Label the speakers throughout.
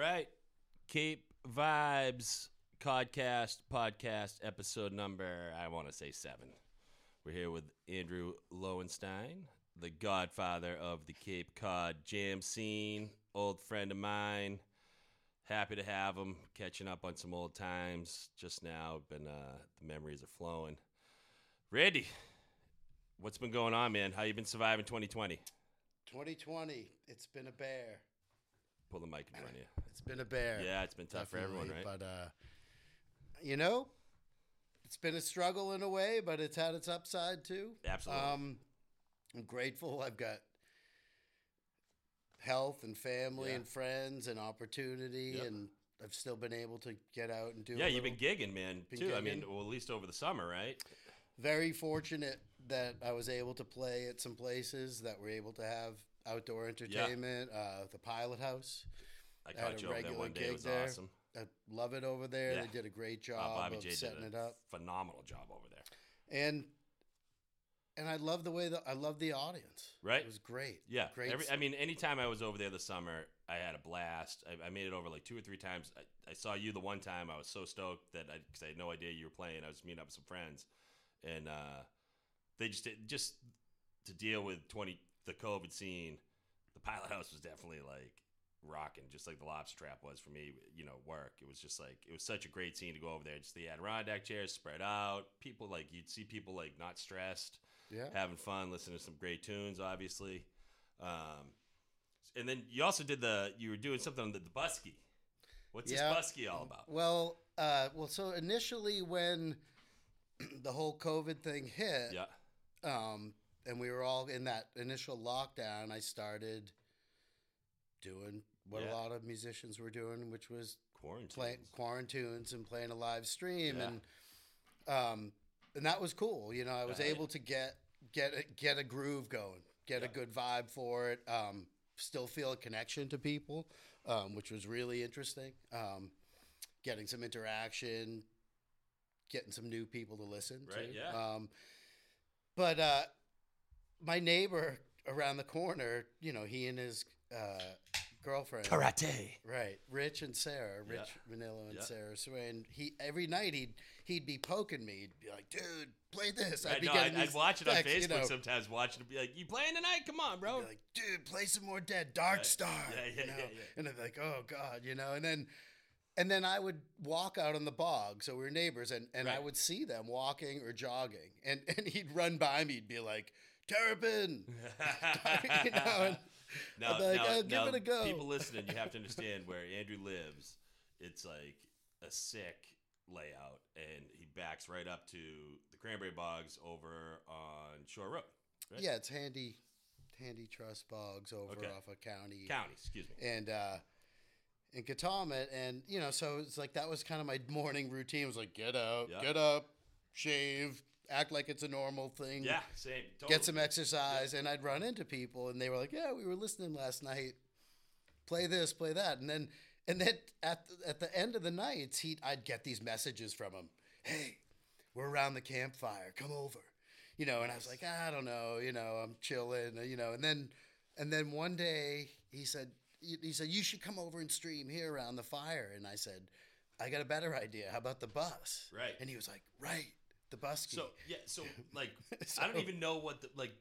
Speaker 1: right. Cape Vibes Podcast, podcast episode number, I want to say seven. We're here with Andrew Lowenstein, the godfather of the Cape Cod jam scene, old friend of mine. Happy to have him, catching up on some old times just now. Been uh, the memories are flowing. Randy, what's been going on, man? How you been surviving 2020?
Speaker 2: 2020, it's been a bear.
Speaker 1: Pull the mic in front of you.
Speaker 2: It's been a bear.
Speaker 1: Yeah, it's been tough for everyone, right?
Speaker 2: But uh, you know, it's been a struggle in a way, but it's had its upside too.
Speaker 1: Absolutely.
Speaker 2: Um, I'm grateful. I've got health and family
Speaker 1: Yeah.
Speaker 2: and friends and opportunity,
Speaker 1: Yep.
Speaker 2: and I've still been able to get out and do.
Speaker 1: yeah, you've been gigging, man,
Speaker 2: Been
Speaker 1: too. I mean, well, at least over the summer, right?
Speaker 2: very fortunate that I was able to play at some places that were able to have outdoor entertainment. Uh, the Pilot House.
Speaker 1: I
Speaker 2: I had
Speaker 1: caught
Speaker 2: a
Speaker 1: you over there
Speaker 2: regular
Speaker 1: one day. It
Speaker 2: gig
Speaker 1: was
Speaker 2: there.
Speaker 1: awesome.
Speaker 2: I love it over there.
Speaker 1: Yeah.
Speaker 2: They did a great
Speaker 1: Uh,
Speaker 2: job
Speaker 1: Bobby
Speaker 2: of
Speaker 1: J
Speaker 2: setting it up,
Speaker 1: phenomenal job over there.
Speaker 2: and and I love the way that I love the audience.
Speaker 1: Right.
Speaker 2: it was great.
Speaker 1: Yeah,
Speaker 2: great.
Speaker 1: Every, I mean, anytime I was over there this summer, I had a blast. I, I made it over like two or three times. I, I saw you the one time. I was so stoked that I, cause I had no idea you were playing. I was meeting up with some friends, and uh, they just did- just to deal with twenty the COVID scene. The Pilot House was definitely like rocking, just like the Lobster Trap was for me. You know, work. It was just like it was such a great scene to go over there. Just the Adirondack chairs spread out. People like you'd see people like not stressed
Speaker 2: yeah.
Speaker 1: having fun, listening to some great tunes, obviously. Um, and then you also did the you were doing something on the, the busky. What's
Speaker 2: Yeah.
Speaker 1: this busky all about?
Speaker 2: Well, uh, well, so initially when the whole COVID thing hit,
Speaker 1: Yeah,
Speaker 2: um, and we were all in that initial lockdown, I started doing what
Speaker 1: Yeah.
Speaker 2: a lot of musicians were doing, which was
Speaker 1: quarantine.
Speaker 2: playing quarantunes and playing a live stream
Speaker 1: Yeah.
Speaker 2: and um and that was cool you know i was
Speaker 1: Right.
Speaker 2: able to get get a, get a groove going get a good vibe for it um still feel a connection to people um which was really interesting um getting some interaction getting some new people to listen
Speaker 1: Right,
Speaker 2: to
Speaker 1: yeah.
Speaker 2: um but uh my neighbor around the corner you know he and his uh girlfriend
Speaker 1: Karate.
Speaker 2: Right, Rich and Sarah,
Speaker 1: Yeah.
Speaker 2: Rich Manillo and
Speaker 1: Yeah.
Speaker 2: Sarah Swain. He every night he'd he'd be poking me. He'd be like, "Dude, play this."
Speaker 1: Right,
Speaker 2: be
Speaker 1: no, I'd, I'd
Speaker 2: these
Speaker 1: watch it on
Speaker 2: texts,
Speaker 1: Facebook
Speaker 2: you know,
Speaker 1: sometimes. Watching it, be like, "You playing tonight? Come on, bro."
Speaker 2: be like, "Dude, play some more Dead Dark
Speaker 1: Right.
Speaker 2: Star."
Speaker 1: Yeah, yeah,
Speaker 2: you know?
Speaker 1: yeah, yeah.
Speaker 2: And I'd be like, "Oh God," you know. And then and then I would walk out on the bog, so we were neighbors, and, and I would see them walking or jogging, and and he'd run by me. He'd be like, "Terrapin," you know.
Speaker 1: Now,
Speaker 2: like,
Speaker 1: now-
Speaker 2: "Oh, give
Speaker 1: now,
Speaker 2: it a go."
Speaker 1: People listening, you have to understand where Andrew lives. It's like a sick layout, and he backs right up to the Cranberry Bogs over on Shore Road. Right?
Speaker 2: yeah, it's handy, handy trust bogs over
Speaker 1: Okay.
Speaker 2: off of county.
Speaker 1: County, excuse me.
Speaker 2: and uh in Cataumet and you know so it's like that was kind of my morning routine it was like get up
Speaker 1: Yeah.
Speaker 2: get up shave act like it's a normal thing.
Speaker 1: Yeah, same. Totally.
Speaker 2: get some exercise and I'd run into people and they were like yeah we were listening last night. Play this play that. And then and then at the, at the end of the nights he I'd get these messages from him. Hey we're around the campfire. Come over. You know and I was like I don't know you know I'm chilling you know and then and then one day he said he said you should come over and stream here around the fire. And I said I got a better idea. How about the bus?
Speaker 1: Right.
Speaker 2: and he was like right the bus
Speaker 1: So yeah, so like
Speaker 2: So-
Speaker 1: I don't even know what the like.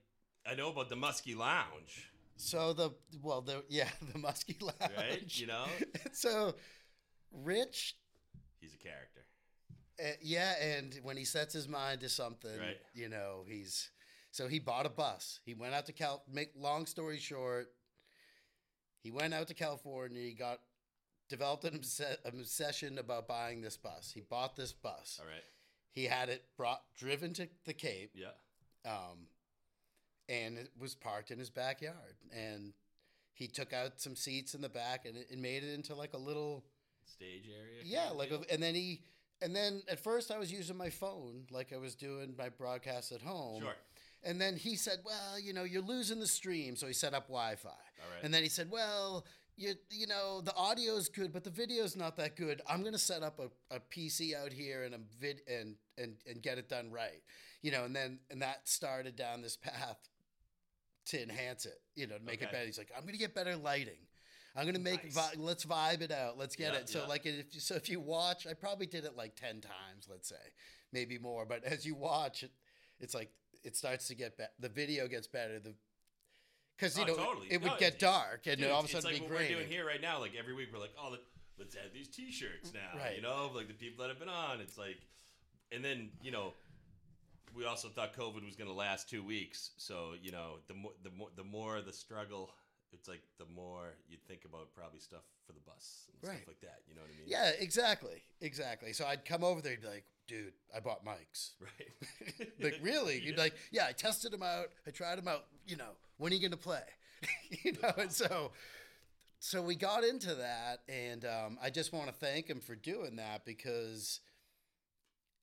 Speaker 1: I know about the Muskie Lounge,
Speaker 2: So the well the yeah the musky lounge
Speaker 1: right? You know,
Speaker 2: so Rich
Speaker 1: he's a character.
Speaker 2: uh, yeah and when he sets his mind to something
Speaker 1: Right.
Speaker 2: you know he's so he bought a bus he went out to Cal make long story short he went out to California he got developed an, obs- an obsession about buying this bus he bought this bus
Speaker 1: All right.
Speaker 2: He had it brought driven to the Cape
Speaker 1: Yeah.
Speaker 2: um, and it was parked in his backyard. And he took out some seats in the back and, it, and made it into like a little
Speaker 1: Stage area.
Speaker 2: yeah, like a, and then he and then at first I was using my phone like I was doing my broadcast at home.
Speaker 1: Sure.
Speaker 2: And then he said, "Well, you know, you're losing the stream," so he set up Wi-Fi.
Speaker 1: All right.
Speaker 2: And then he said, "Well, you you know, the audio is good, but the video's not that good. I'm gonna set up a, a PC out here and a vid and and and get it done right, you know." And then and that started down this path to enhance it, you know, to make it better. He's like, "I'm gonna get better lighting." I'm gonna make
Speaker 1: Nice.
Speaker 2: vi- let's vibe it out. Let's get
Speaker 1: Yeah,
Speaker 2: it. So
Speaker 1: yeah.
Speaker 2: like if you- so if you watch, I probably did it like ten times, let's say, maybe more. But as you watch it, it's like it starts to get better. The video gets better. The because you
Speaker 1: Oh,
Speaker 2: know
Speaker 1: totally.
Speaker 2: it, would
Speaker 1: No,
Speaker 2: get
Speaker 1: it-
Speaker 2: dark and
Speaker 1: Dude,
Speaker 2: all of a
Speaker 1: it's
Speaker 2: sudden
Speaker 1: like
Speaker 2: be
Speaker 1: what
Speaker 2: great.
Speaker 1: we're doing here right now. Like every week, we're like, oh, let- let's add these T-shirts now.
Speaker 2: Right.
Speaker 1: You know, like the people that have been on. It's like, and then you know, we also thought COVID was going to last two weeks. So you know, the more the more the more the struggle, it's like the more you think about probably stuff for the bus and
Speaker 2: Right.
Speaker 1: stuff like that. You know what I mean?
Speaker 2: Yeah, exactly, exactly. So I'd come over there, and be like, dude, I bought mics.
Speaker 1: Right.
Speaker 2: Like really?
Speaker 1: You
Speaker 2: You'd like, yeah, I tested them out. I tried them out. You know, when are you gonna play? you know, and so, so we got into that, and um, I just want to thank him for doing that because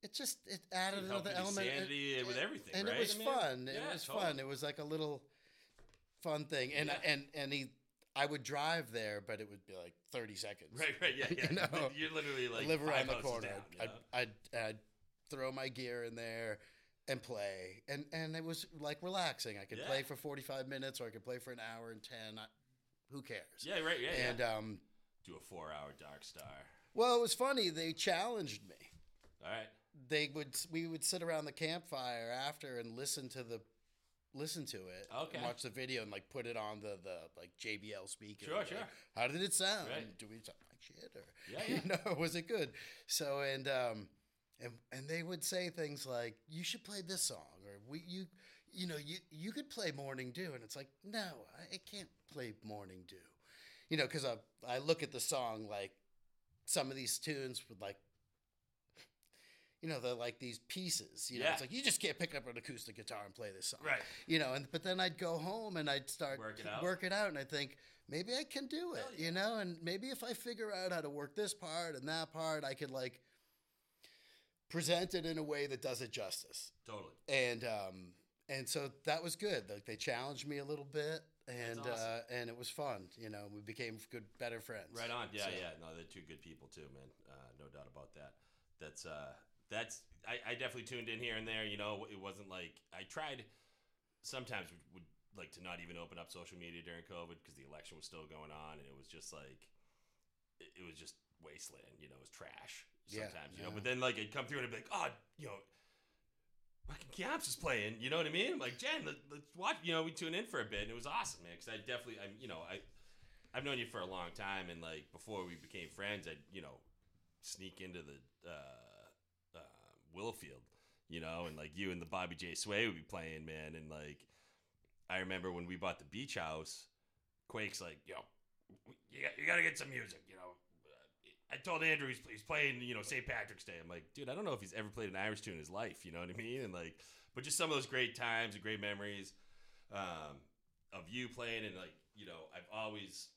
Speaker 2: it just it added
Speaker 1: It
Speaker 2: another element,
Speaker 1: sanity
Speaker 2: it-
Speaker 1: and with everything,
Speaker 2: and
Speaker 1: right?
Speaker 2: it was
Speaker 1: I mean,
Speaker 2: fun. It was
Speaker 1: totally.
Speaker 2: fun. It was like a little fun thing, and
Speaker 1: Yeah.
Speaker 2: and and he. I would drive there, but it would be like thirty seconds.
Speaker 1: Right, right, yeah, yeah.
Speaker 2: You know,
Speaker 1: You're literally like
Speaker 2: I live around the corner.
Speaker 1: down, you
Speaker 2: I'd,
Speaker 1: know?
Speaker 2: I'd, I'd, I'd throw my gear in there and play, and and it was like relaxing. I could play for forty five minutes, or I could play for an hour and ten. I, who cares?
Speaker 1: yeah, right, yeah,
Speaker 2: and
Speaker 1: yeah.
Speaker 2: um,
Speaker 1: Do a four-hour Dark Star.
Speaker 2: well, it was funny. They challenged me.
Speaker 1: All right.
Speaker 2: They would we would sit around the campfire after and listen to the listen to it
Speaker 1: Okay.
Speaker 2: and watch the video and like put it on the the like JBL speaker.
Speaker 1: Sure,
Speaker 2: like,
Speaker 1: sure.
Speaker 2: How did it sound?
Speaker 1: Right.
Speaker 2: Do we sound like shit or
Speaker 1: Yeah, yeah.
Speaker 2: you know was it good? So and um and and they would say things like you should play this song or we you you know you you could play Morning Dew and it's like no I, I can't play Morning Dew, you know because I I look at the song like some of these tunes with like you know, they're like these pieces. You know,
Speaker 1: Yeah.
Speaker 2: it's like you just can't pick up an acoustic guitar and play this song.
Speaker 1: Right.
Speaker 2: You know, and but then I'd go home and I'd start
Speaker 1: Work it out.
Speaker 2: work it out, and I think maybe I can do it.
Speaker 1: Hell
Speaker 2: You know, and maybe if I figure out how to work this part and that part, I could like present it in a way that does it justice.
Speaker 1: Totally.
Speaker 2: And um and so that was good. Like they challenged me a little bit. And
Speaker 1: awesome.
Speaker 2: uh, and it was fun, you know. We became good, better friends.
Speaker 1: Right on. Yeah,
Speaker 2: So-
Speaker 1: yeah. No, they're two good people too, man. Uh, no doubt about that. That's uh, that's I, I definitely tuned in here and there. You know, it wasn't like I tried. Sometimes would, would like to not even open up social media during COVID because the election was still going on, and it was just like it, it was just wasteland. You know, it was trash
Speaker 2: Yeah,
Speaker 1: sometimes. you know,
Speaker 2: yeah.
Speaker 1: but then like I'd come through and I'd be like, oh, you know. Fucking Kiamps is playing, you know what I mean? I'm like, Jen, let, let's watch. You know, we tune in for a bit, and it was awesome, man. Because I definitely, I'm, you know, I, I've known you for a long time, and like before we became friends, I'd you know sneak into the uh, Willowfield, you know, and like you and the Bobby J Sway would be playing, man, and like I remember when we bought the beach house, Quake's like, yo, you got, you got to get some music, you know. I told Andrew he's, he's playing, you know, St. Patrick's Day. I'm like, dude, I don't know if he's ever played an Irish tune in his life, you know what I mean? And like, but just some of those great times and great memories um, of you playing, and like, you know, I've always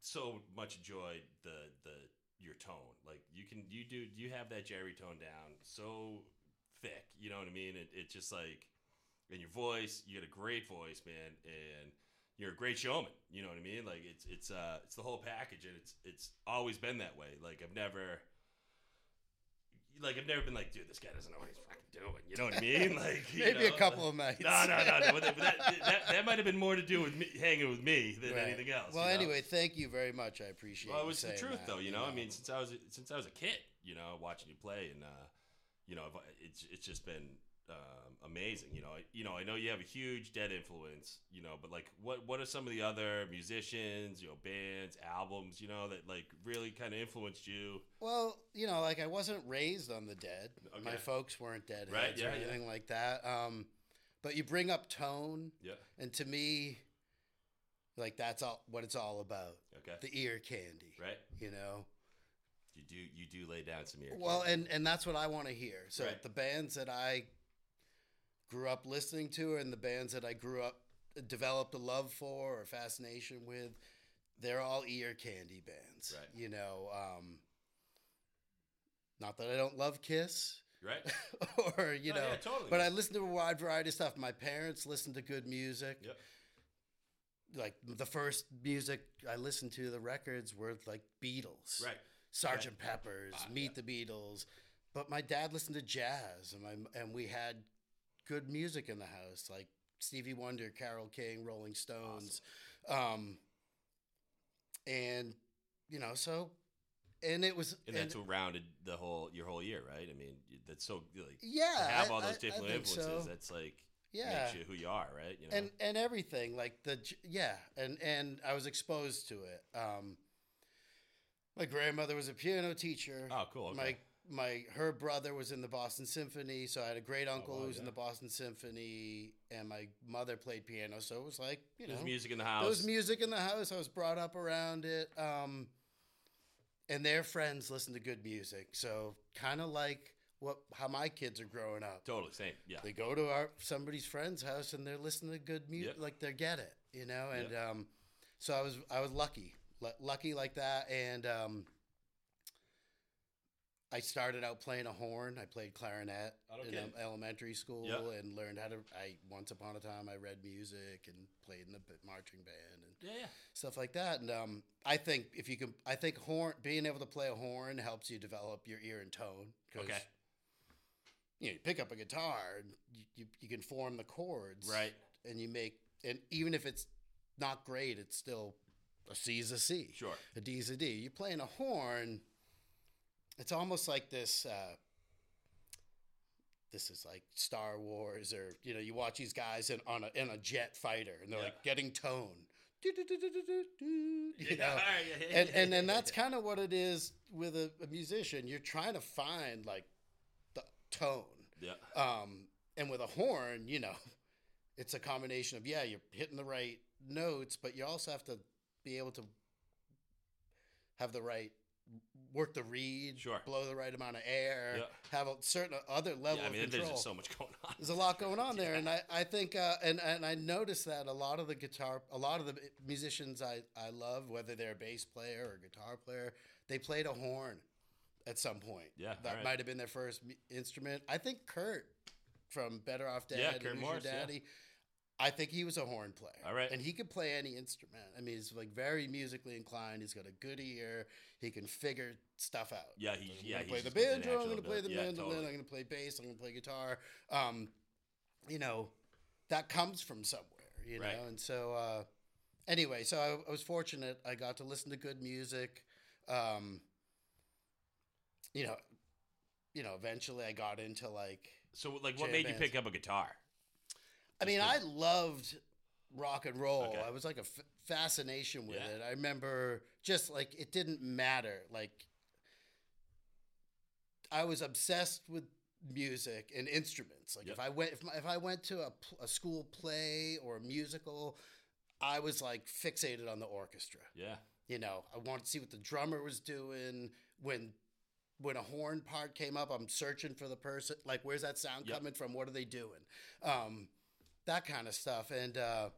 Speaker 1: so much enjoyed the the your tone. Like you can you do you have that Jerry tone down so thick, you know what I mean? It it just like and your voice, you got a great voice, man, and you're a great showman. You know what I mean? Like it's it's uh it's the whole package, and it's it's always been that way. Like I've never. Like I've never been like, dude, this guy doesn't know what he's fucking doing. You know what I mean? Like you
Speaker 2: Maybe a couple
Speaker 1: like-
Speaker 2: of nights.
Speaker 1: No, no, no, no. But that, that, that, might have been more to do with me hanging with me than
Speaker 2: Right.
Speaker 1: anything else.
Speaker 2: Well,
Speaker 1: you know?
Speaker 2: anyway, thank you very much. I appreciate.
Speaker 1: Well, it
Speaker 2: you
Speaker 1: was the truth,
Speaker 2: that,
Speaker 1: though. You know, I mean, since I was since I was a kid, you know, watching you play, and uh, you know, it's it's just been um, amazing. You know, I, you know, I know you have a huge Dead influence. You know, but like, what what are some of the other musicians, you know, bands, albums, you know, that like really kind of influenced you?
Speaker 2: Well, you know, like I wasn't raised on the dead. My folks weren't dead
Speaker 1: Right,
Speaker 2: or
Speaker 1: yeah, yeah.
Speaker 2: anything like that. Um, but you bring up tone,
Speaker 1: Yeah.
Speaker 2: and to me, like that's all what it's all about.
Speaker 1: Okay.
Speaker 2: The ear candy,
Speaker 1: right.
Speaker 2: you know.
Speaker 1: You do you do lay down some ear.
Speaker 2: Well,
Speaker 1: candy.
Speaker 2: and and that's what I want to hear. So
Speaker 1: Right.
Speaker 2: the bands that I grew up listening to, and the bands that I grew up developed a love for or fascination with, they're all ear candy bands.
Speaker 1: Right.
Speaker 2: You know, um, not that I don't love Kiss.
Speaker 1: right.
Speaker 2: or you
Speaker 1: No,
Speaker 2: know,
Speaker 1: yeah, totally.
Speaker 2: but I listen to a wide variety of stuff. My parents listened to good music.
Speaker 1: Yep.
Speaker 2: Like the first music I listened to, the records were like Beatles,
Speaker 1: Right.
Speaker 2: Sergeant Pepper's,
Speaker 1: Ah,
Speaker 2: Meet the Beatles. But my dad listened to jazz, and my and we had good music in the house, like Stevie Wonder, Carole King, Rolling Stones. Um, and you know, so and it was
Speaker 1: And that's what rounded the whole your whole year, right? I mean, that's so like
Speaker 2: yeah,
Speaker 1: to have all those
Speaker 2: I
Speaker 1: different
Speaker 2: think
Speaker 1: influences.
Speaker 2: so.
Speaker 1: That's like
Speaker 2: yeah,
Speaker 1: makes you who you are, right? You know,
Speaker 2: and and everything like the yeah, and and I was exposed to it. Um, my grandmother was a piano teacher.
Speaker 1: oh, cool. Okay.
Speaker 2: My my her brother was in the Boston Symphony, so I had a great uncle
Speaker 1: wow,
Speaker 2: who was in the Boston Symphony, and my mother played piano. So it was like you know,
Speaker 1: There's music in the house.
Speaker 2: there was music in the house. I was brought up around it. Um, and their friends listen to good music, so kind of like what how my kids are growing up.
Speaker 1: totally same. Yeah.
Speaker 2: They go to our somebody's friend's house and they're listening to good music,
Speaker 1: Yep.
Speaker 2: like they get it, you know. And
Speaker 1: Yep.
Speaker 2: um, so I was I was lucky, Lu- lucky like that. And um, I started out playing a horn. I played clarinet
Speaker 1: Oh, no
Speaker 2: in elementary school
Speaker 1: Yeah.
Speaker 2: and learned how to. I once upon a time I read music and played in the marching band and
Speaker 1: yeah, yeah.
Speaker 2: stuff like that. And um, I think if you can, I think horn being able to play a horn helps you develop your ear and tone. 'cause,
Speaker 1: Okay.
Speaker 2: You know, you pick up a guitar and you, you, you can form the chords,
Speaker 1: Right.
Speaker 2: And you make, and even if it's not great, it's still a C is a C,
Speaker 1: Sure.
Speaker 2: a D is a D. You're playing a horn. It's almost like this. Uh, this is like Star Wars, or you know, you watch these guys in on a in a jet fighter, and they're
Speaker 1: Yeah.
Speaker 2: like getting tone. You know? and and then that's kind of what it is with a, a musician. You're trying to find like the tone.
Speaker 1: Yeah.
Speaker 2: Um, and with a horn, you know, it's a combination of yeah, you're hitting the right notes, but you also have to be able to have the right work the reed,
Speaker 1: Sure.
Speaker 2: blow the right amount of air,
Speaker 1: Yeah.
Speaker 2: have a certain other level
Speaker 1: Yeah, I mean,
Speaker 2: of
Speaker 1: there's
Speaker 2: control.
Speaker 1: just so much going on.
Speaker 2: There's a lot going on there, and I, I think uh, and and I noticed that a lot of the guitar, a lot of the musicians I, I love, whether they're a bass player or a guitar player, they played a horn at some point.
Speaker 1: Yeah,
Speaker 2: that
Speaker 1: alright.
Speaker 2: might have been their first instrument. I think Kurt from Better Off Dead,
Speaker 1: Yeah, Kurt Morris,
Speaker 2: Your
Speaker 1: yeah.
Speaker 2: I think he was a horn player.
Speaker 1: All right.
Speaker 2: and he could play any instrument. I mean, he's like very musically inclined. He's got a good ear. He can figure stuff out.
Speaker 1: Yeah, he,
Speaker 2: I'm
Speaker 1: yeah.
Speaker 2: gonna
Speaker 1: he's
Speaker 2: play the banjo. I'm gonna play the.
Speaker 1: Yeah,
Speaker 2: mandolin.
Speaker 1: totally.
Speaker 2: I'm gonna play bass. I'm gonna play guitar. Um, you know, that comes from somewhere. You know, and so uh, anyway, so I, I was fortunate. I got to listen to good music. Um, you know, you know, eventually I got into like.
Speaker 1: So, like, what made you pick up a guitar?
Speaker 2: I mean, I loved rock and roll.
Speaker 1: Okay.
Speaker 2: I was like a f- fascination with
Speaker 1: Yeah.
Speaker 2: it. I remember just like it didn't matter. Like I was obsessed with music and instruments. Like
Speaker 1: Yep.
Speaker 2: if I went if, my, if I went to a, a school play or a musical, I was like fixated on the orchestra.
Speaker 1: Yeah.
Speaker 2: You know, I wanted to see what the drummer was doing when when a horn part came up. I'm searching for the person. Like, where's that sound
Speaker 1: Yep.
Speaker 2: coming from? What are they doing? Um, that kind of stuff. And uh,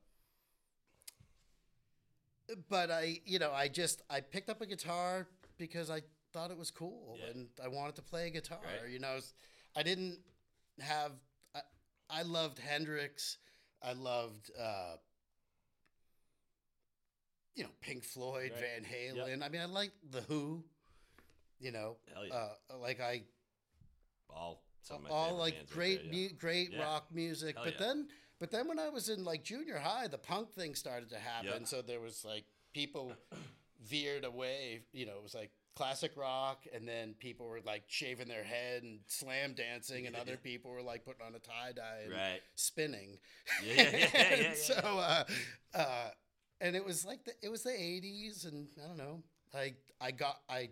Speaker 2: but I, you know, I just I picked up a guitar because I thought it was cool
Speaker 1: Yeah.
Speaker 2: and I wanted to play a guitar.
Speaker 1: Right.
Speaker 2: You know, I didn't have. I, I loved Hendrix. I loved. Uh, you know, Pink Floyd,
Speaker 1: Right.
Speaker 2: Van Halen. I mean, I like the Who. You know,
Speaker 1: yeah.
Speaker 2: uh, like I
Speaker 1: all some of my
Speaker 2: all like great,
Speaker 1: there, yeah.
Speaker 2: mu- great
Speaker 1: Yeah.
Speaker 2: rock music.
Speaker 1: Hell
Speaker 2: but then, but then when I was in like junior high, the punk thing started to happen.
Speaker 1: Yeah.
Speaker 2: So there was like people veered away. You know, it was like classic rock, and then people were like shaving their head and slam dancing, and other people were like putting on a tie dye and
Speaker 1: Right.
Speaker 2: spinning.
Speaker 1: Yeah, yeah, yeah, yeah, yeah,
Speaker 2: so, uh, uh, and it was like the, it was the '80s, and I don't know. I I got I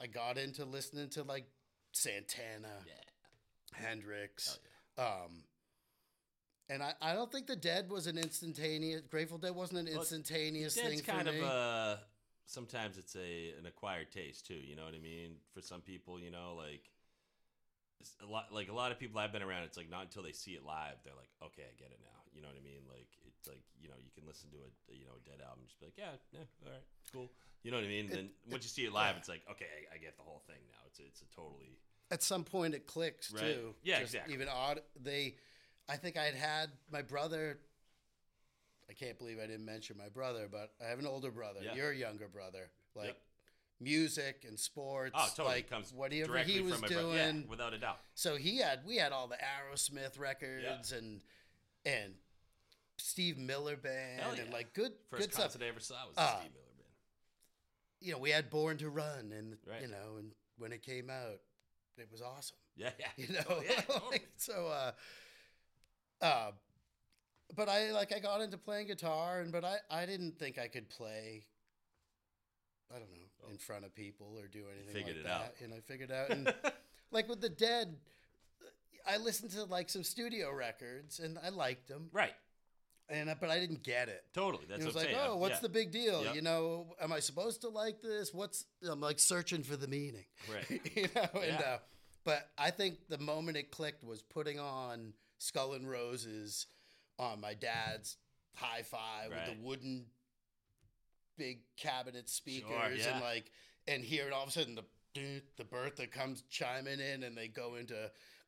Speaker 2: I got into listening to like Santana,
Speaker 1: Yeah.
Speaker 2: Hendrix, um, and I, I don't think the Dead was an instantaneous. Grateful Dead wasn't an
Speaker 1: Well,
Speaker 2: instantaneous thing
Speaker 1: That's
Speaker 2: for
Speaker 1: kind
Speaker 2: me.
Speaker 1: of uh sometimes it's a an acquired taste too. You know what I mean? For some people, you know, like a lot like a lot of people I've been around. It's like not until they see it live, they're like, okay, I get it now. You know what I mean? Like it's like you know you can listen to a you know a Dead album, and just be like, yeah, yeah, all right, cool. You know what I mean? And then once you see it live,
Speaker 2: yeah.
Speaker 1: it's like, okay, I, I get the whole thing now. It's it's a totally
Speaker 2: At some point, it clicks
Speaker 1: Right.
Speaker 2: too.
Speaker 1: Yeah,
Speaker 2: Just
Speaker 1: exactly.
Speaker 2: Even odd. They, I think I'd had my brother. I can't believe I didn't mention my brother, but I have an older brother.
Speaker 1: Yeah.
Speaker 2: You're a younger brother. Like
Speaker 1: Yep.
Speaker 2: music and sports.
Speaker 1: oh totally
Speaker 2: like
Speaker 1: comes
Speaker 2: whatever he was doing.
Speaker 1: Yeah, without a doubt.
Speaker 2: So he had we had all the Aerosmith records and and Steve Miller band and like good
Speaker 1: First
Speaker 2: good stuff.
Speaker 1: concert I ever saw was
Speaker 2: Uh,
Speaker 1: Steve Miller Band.
Speaker 2: you know, we had Born to Run, and
Speaker 1: Right.
Speaker 2: you know, and when it came out, it was awesome.
Speaker 1: Yeah, yeah.
Speaker 2: You know,
Speaker 1: Oh, yeah, totally.
Speaker 2: So uh, uh, but I like I got into playing guitar, and but I I didn't think I could play. I don't know in front of people or do anything
Speaker 1: figured
Speaker 2: like
Speaker 1: it
Speaker 2: that.
Speaker 1: out.
Speaker 2: And I figured out, and like with the Dead, I listened to like some studio records, and I liked them,
Speaker 1: right.
Speaker 2: and I, but I didn't get it.
Speaker 1: Totally. That's
Speaker 2: it was like, oh, what's
Speaker 1: yeah.
Speaker 2: the big deal?
Speaker 1: Yep.
Speaker 2: You know, am I supposed to like this? What's I'm like searching for the meaning,
Speaker 1: Right.
Speaker 2: you know. And uh, but I think the moment it clicked was putting on Skull and Roses on my dad's hi-fi with the wooden big cabinet speakers
Speaker 1: yeah.
Speaker 2: and like and hearing all of a sudden the the Bertha comes chiming in and they go into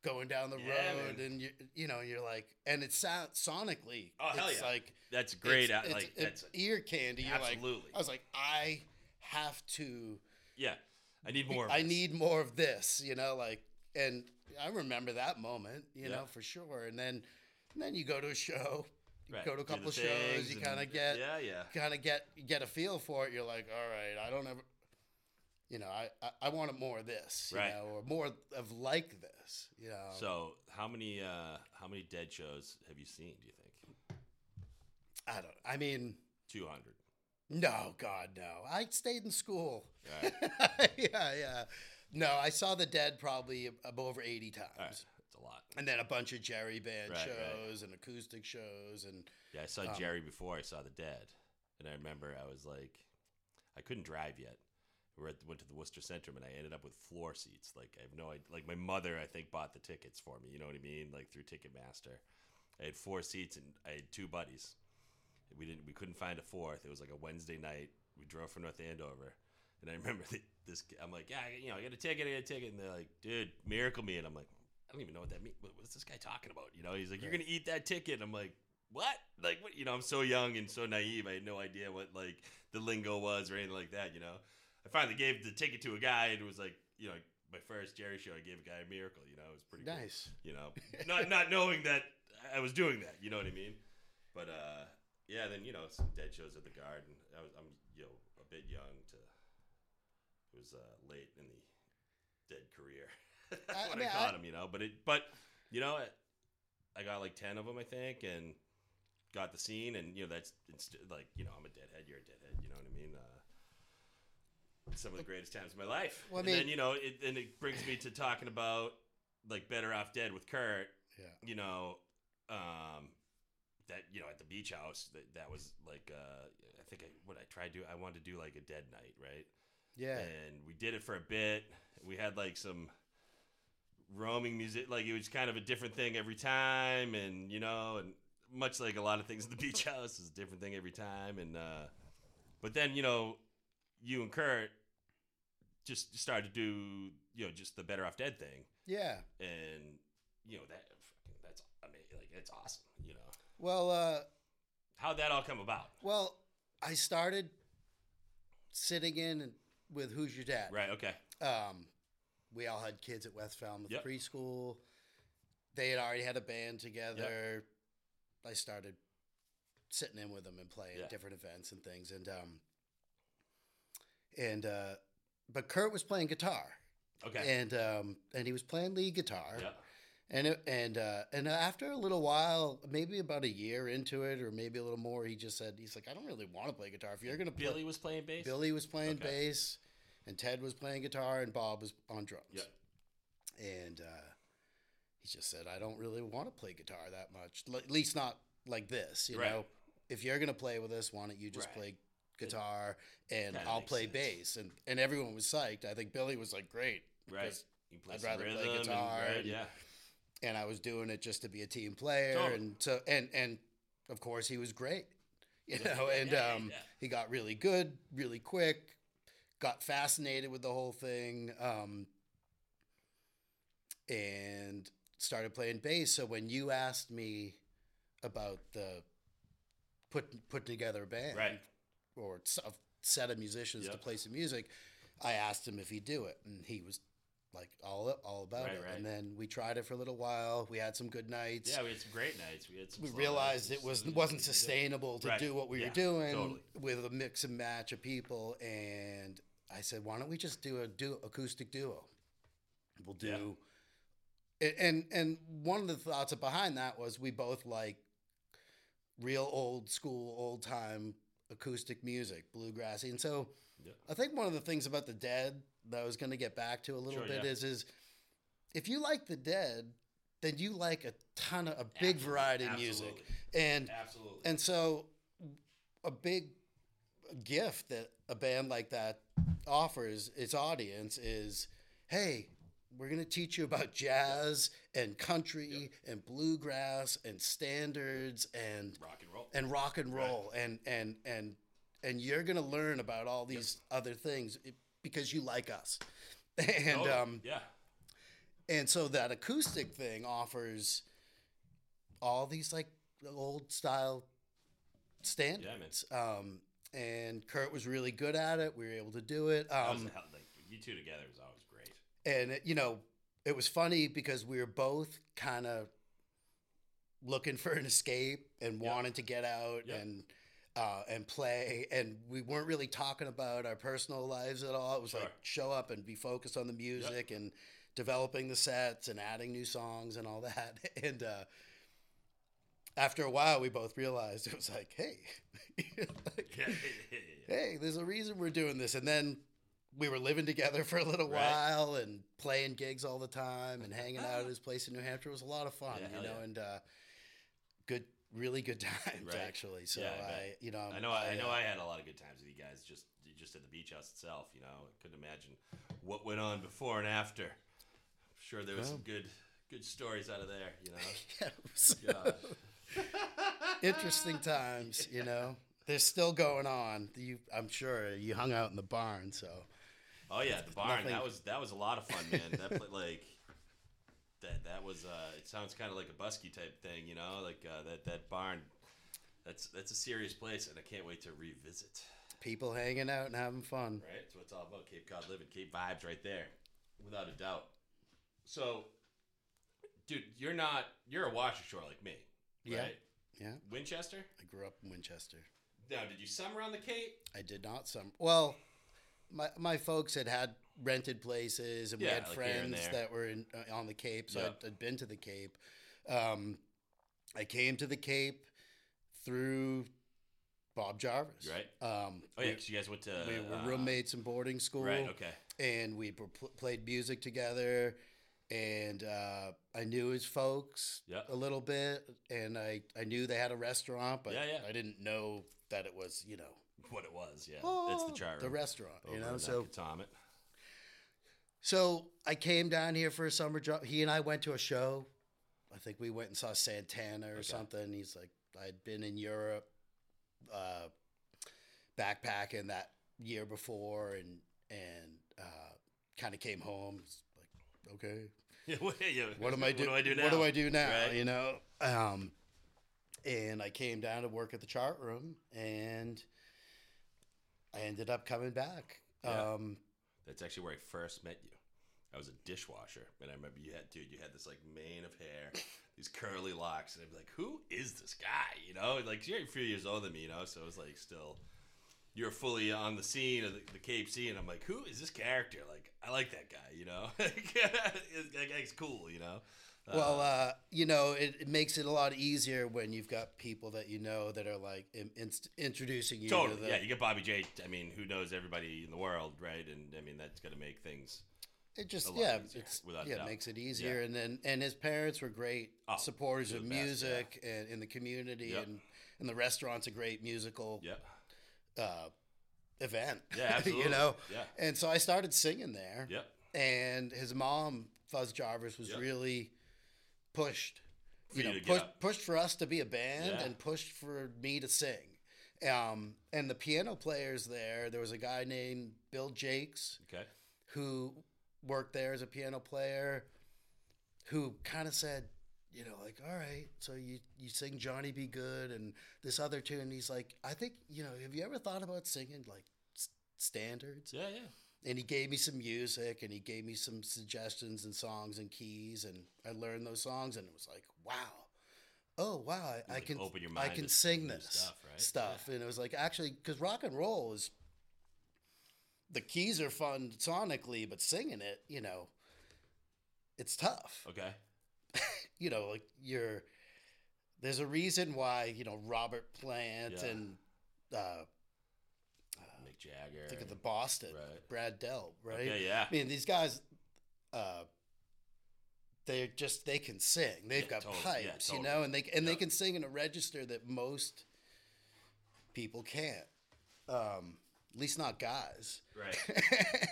Speaker 2: going down the
Speaker 1: Yeah,
Speaker 2: road
Speaker 1: man.
Speaker 2: and you you know you're like and it sounds sonically
Speaker 1: Oh, hell
Speaker 2: it's
Speaker 1: yeah.
Speaker 2: like
Speaker 1: That's great.
Speaker 2: it's,
Speaker 1: uh,
Speaker 2: it's-
Speaker 1: like
Speaker 2: it's
Speaker 1: that's
Speaker 2: ear candy. You're like,
Speaker 1: Absolutely.
Speaker 2: I was like, I have to.
Speaker 1: yeah. I need more. Of
Speaker 2: I
Speaker 1: this.
Speaker 2: need more of this. You know, like, and I remember that moment. You
Speaker 1: Yeah.
Speaker 2: know, for sure. And then, and then you go to a show. You
Speaker 1: Right.
Speaker 2: go to a couple shows. You kind of get,
Speaker 1: Yeah, yeah.
Speaker 2: kind of get, get a feel for it. You're like, all right, I don't ever. You know, I, I, I wanted more of this, you
Speaker 1: Right.
Speaker 2: know, or more of like this, you know.
Speaker 1: So how many uh how many dead shows have you seen? Do you think?
Speaker 2: I don't. I mean,
Speaker 1: Two hundred.
Speaker 2: no, God, no. I stayed in school.
Speaker 1: All
Speaker 2: yeah, yeah. No, I saw the Dead probably ab- over eighty times,
Speaker 1: All right. That's a lot.
Speaker 2: and then a bunch of Jerry band
Speaker 1: Right,
Speaker 2: shows and acoustic shows, and
Speaker 1: Yeah, I saw
Speaker 2: Um,
Speaker 1: Jerry before I saw the Dead, and I remember I was like, I couldn't drive yet. We were at, went to the Worcester Centrum, and I ended up with floor seats. Like I have no idea. Like my mother, I think, bought the tickets for me. You know what I mean? Like through Ticketmaster. I had four seats, and I had two buddies. We didn't. We couldn't find a fourth. It was like a Wednesday night. We drove from North Andover, and I remember the, this. I'm like, yeah, you know, I got a ticket. I got a ticket, and they're like, dude, miracle me, and I'm like, I don't even know what that means. What's this guy talking about? You know, he's like, you're gonna eat that ticket. I'm like, what? Like, what? You know, I'm so young and so naive. I had no idea what like the lingo was or anything like that. You know, I finally gave the ticket to a guy, and it was like, you know, my first Jerry show. I gave a guy a miracle. You know, it was pretty cool
Speaker 2: nice.
Speaker 1: you know, not not knowing that I was doing that. You know what I mean? But uh, yeah, then you know some dead shows at the Garden. I was I'm you know a bit young. It was uh, late in the dead career. That's
Speaker 2: I- I mean,
Speaker 1: I caught
Speaker 2: I-
Speaker 1: him, you know. But it, but you know, I, got like ten of them, I think, and got the scene, and you know that's inst- like you know I'm a deadhead, you're a deadhead. You know what I mean? Uh, some of the greatest times of my life.
Speaker 2: Well, I
Speaker 1: and
Speaker 2: mean-
Speaker 1: then you know, it, and it brings me to talking about like Better Off Dead with Kurt
Speaker 2: Yeah.
Speaker 1: you know, um, that you know at the beach house that that was like uh, I think I, what I tried to do I wanted to do like a dead night right
Speaker 2: Yeah.
Speaker 1: and we did it for a bit we had like some roaming music like it was kind of a different thing every time and you know and much like a lot of things at the beach house is a different thing every time and uh, but then you know you and Kurt just started to do you know just the better off dead thing
Speaker 2: Yeah.
Speaker 1: and you know that that's amazing like it's awesome you know
Speaker 2: Well, uh,
Speaker 1: how'd that all come about
Speaker 2: well, I started sitting in and- with Who's Your Dad.
Speaker 1: right okay
Speaker 2: Um, we all had kids at West Falmouth
Speaker 1: Yep.
Speaker 2: preschool. They had already had a band together. I started sitting in with them and playing
Speaker 1: Yeah.
Speaker 2: different events and things. And um, and uh, but Kurt was playing guitar,
Speaker 1: okay
Speaker 2: and um, and he was playing lead guitar.
Speaker 1: yeah
Speaker 2: And it, and uh, and after a little while, maybe about a year into it, or maybe a little more, he just said, "He's like, I don't really want to play guitar. If you're gonna play,
Speaker 1: billy was playing bass
Speaker 2: Billy was playing
Speaker 1: Okay.
Speaker 2: bass, and Ted was playing guitar, and Bob was on drums.
Speaker 1: yeah
Speaker 2: And uh, he just said, I don't really want to play guitar that much, L- at least not like this. You
Speaker 1: Right.
Speaker 2: know, if you're gonna play with us, why don't you just
Speaker 1: Right.
Speaker 2: play guitar and
Speaker 1: Kinda
Speaker 2: I'll play
Speaker 1: sense.
Speaker 2: bass? And and everyone was psyched. I think Billy was like, great,
Speaker 1: right
Speaker 2: I'd rather play
Speaker 1: rhythm and-
Speaker 2: guitar
Speaker 1: right, yeah
Speaker 2: and I was doing it just to be a team player,
Speaker 1: Totally.
Speaker 2: and so and and of course he was great, you know, and
Speaker 1: yeah,
Speaker 2: um,
Speaker 1: yeah.
Speaker 2: he got really good, really quick, got fascinated with the whole thing, um, and started playing bass. So when you asked me about the put putting together a band,
Speaker 1: right
Speaker 2: or a set of musicians to play some music, I asked him if he'd do it, and he was like all all about
Speaker 1: Right,
Speaker 2: it.
Speaker 1: right.
Speaker 2: And then we tried it for a little while. We had some good nights.
Speaker 1: yeah we had some great nights we had some
Speaker 2: we realized
Speaker 1: nights
Speaker 2: it was wasn't sustainable to
Speaker 1: Right.
Speaker 2: do what we
Speaker 1: Yeah,
Speaker 2: were doing
Speaker 1: totally.
Speaker 2: with a mix and match of people, and I said, why don't we just do a do acoustic duo? We'll do. a- And and one of the thoughts behind that was we both like real old school, old time acoustic music, bluegrassy, and so
Speaker 1: Yeah.
Speaker 2: I think one of the things about the Dead that I was going to get back to a little
Speaker 1: Sure,
Speaker 2: bit
Speaker 1: yeah.
Speaker 2: is is if you like the Dead, then you like a ton of a big
Speaker 1: Absolutely,
Speaker 2: variety of music,
Speaker 1: absolutely.
Speaker 2: and
Speaker 1: Absolutely.
Speaker 2: and so a big gift that a band like that offers its audience is, hey. We're gonna teach you about jazz and country and bluegrass and standards and
Speaker 1: rock and roll.
Speaker 2: and rock and roll and and and and you're gonna learn about all these other things because you like us and
Speaker 1: Totally.
Speaker 2: um
Speaker 1: yeah.
Speaker 2: and so that acoustic thing offers all these like old style standards um and kurt was really good at it we were able to do it
Speaker 1: was
Speaker 2: um
Speaker 1: hell, like you two together is always great.
Speaker 2: and it- you know it was funny because we were both kind of looking for an escape and
Speaker 1: Yep.
Speaker 2: wanting to get out
Speaker 1: Yep.
Speaker 2: and uh, and play and we weren't really talking about our personal lives at all it was like show up and be focused on the music and developing the sets and adding new songs and all that and uh, after a while we both realized it was like hey like,
Speaker 1: Yeah.
Speaker 2: hey, there's a reason we're doing this. And then we were living together for a little
Speaker 1: Right.
Speaker 2: while and playing gigs all the time and hanging out at his place in New Hampshire. It was a lot of fun, you know, and uh, good, really good times
Speaker 1: Right.
Speaker 2: actually. So
Speaker 1: Yeah, I.
Speaker 2: I, you know,
Speaker 1: I know. I, know.
Speaker 2: uh,
Speaker 1: I had a lot of good times with you guys. Just just at the beach house itself. You know, I couldn't imagine what went on before and after. I'm sure there was some good good stories out of there. You know.
Speaker 2: yeah, interesting times, you know. They're still going on. You, I'm sure you hung out in the barn, so
Speaker 1: Oh yeah, the barn.
Speaker 2: Nothing-
Speaker 1: That was that was a lot of fun, man. That like that that was. Uh, it sounds kind of like a busky type thing, you know, like uh, that that barn. That's that's a serious place, and I can't wait to revisit.
Speaker 2: people hanging out and having fun.
Speaker 1: Right, that's what it's all about. Cape Cod living, Cape vibes, right there, without a doubt. So, dude, you're not you're a Washer Shore like me,
Speaker 2: Yeah.
Speaker 1: right?
Speaker 2: Yeah,
Speaker 1: Winchester.
Speaker 2: I grew up in Winchester.
Speaker 1: Now, did you summer on the Cape?
Speaker 2: I did not some. Well, my my folks had had rented places, and we had
Speaker 1: like
Speaker 2: friends that were in, uh, on the Cape, so
Speaker 1: Yep.
Speaker 2: I'd, I'd been to the Cape. Um, I came to the Cape through Bob Jarvis.
Speaker 1: Right.
Speaker 2: Um,
Speaker 1: Oh yeah,
Speaker 2: we,
Speaker 1: 'cause you guys went to
Speaker 2: we were
Speaker 1: uh,
Speaker 2: roommates in boarding school,
Speaker 1: Right. Okay.
Speaker 2: and we pl- played music together. And uh, I knew his folks
Speaker 1: Yep.
Speaker 2: a little bit, and I, I knew they had a restaurant, but
Speaker 1: Yeah, yeah.
Speaker 2: I didn't know that it was, you know,
Speaker 1: What it was, yeah. it's
Speaker 2: Oh,
Speaker 1: the chart
Speaker 2: the restaurant, you know. So
Speaker 1: Cataumet.
Speaker 2: So I came down here for a summer job. He and I went to a show. I think we went and saw Santana or
Speaker 1: Okay.
Speaker 2: something. He's like, I'd been in Europe, uh, backpacking that year before, and and uh, kind of came home. It's like, okay,
Speaker 1: Yeah, what, yeah,
Speaker 2: what am I do?
Speaker 1: What do I do now?
Speaker 2: What do I do now?
Speaker 1: Right.
Speaker 2: You know. Um, and I came down to work at the chart room, and I ended up coming back.
Speaker 1: Yeah.
Speaker 2: Um,
Speaker 1: That's actually where I first met you. I was a dishwasher, and I remember you had, dude, you had this like mane of hair, these curly locks, and I'd be like, "Who is this guy?" You know, like you're a few years older than me, you know, so it was like still, you're fully on the scene of the, the Cape scene. I'm like, "Who is this character?" Like, I like that guy, you know, that guy's cool, you know.
Speaker 2: Well, uh, you know, it, it makes it a lot easier when you've got people that you know that are like in, inst- introducing you
Speaker 1: Totally,
Speaker 2: to the.
Speaker 1: yeah. You get Bobby J. I mean, who knows everybody in the world, right? And I mean, that's gonna make things.
Speaker 2: It just yeah,
Speaker 1: easier,
Speaker 2: it's yeah, it makes it easier. And then and his parents were great
Speaker 1: Oh,
Speaker 2: supporters of
Speaker 1: the best,
Speaker 2: music and in the community,
Speaker 1: Yep.
Speaker 2: and and the restaurant's a great musical
Speaker 1: Yeah,
Speaker 2: uh, event.
Speaker 1: yeah, absolutely.
Speaker 2: you know,
Speaker 1: yeah,
Speaker 2: and so I started singing there.
Speaker 1: yep.
Speaker 2: and his mom Fuzz Jarvis was
Speaker 1: Yep.
Speaker 2: really pushed,
Speaker 1: For
Speaker 2: you
Speaker 1: you
Speaker 2: know,
Speaker 1: get
Speaker 2: pushed, pushed for us to be a band
Speaker 1: Yeah.
Speaker 2: and pushed for me to sing. Um, and the piano players there, there was a guy named Bill Jakes
Speaker 1: Okay.
Speaker 2: who worked there as a piano player, who kind of said, you know, like, all right, so you you sing Johnny B. Goode and this other tune. He's like, I think, you know, have you ever thought about singing like s- standards?
Speaker 1: Yeah, yeah.
Speaker 2: and he gave me some music and he gave me some suggestions and songs and keys and I learned those songs and it was like wow oh wow I, I can
Speaker 1: open your mind
Speaker 2: I
Speaker 1: can
Speaker 2: sing this
Speaker 1: stuff, right?
Speaker 2: stuff and it was like actually because rock and roll is the keys are fun sonically, but singing it, you know, it's tough.
Speaker 1: Okay.
Speaker 2: You know, like you're there's a reason why you know Robert Plant
Speaker 1: Yeah.
Speaker 2: and uh,
Speaker 1: Mick Jagger.
Speaker 2: think of the Boston,
Speaker 1: Right.
Speaker 2: Brad Delp, right?
Speaker 1: Okay, yeah.
Speaker 2: I mean, these guys, uh, they're just they can sing. They've
Speaker 1: Yeah,
Speaker 2: got
Speaker 1: totally.
Speaker 2: pipes,
Speaker 1: Yeah,
Speaker 2: you know, and they and they can sing in a register that most people can't. Um, at least not guys.
Speaker 1: Right.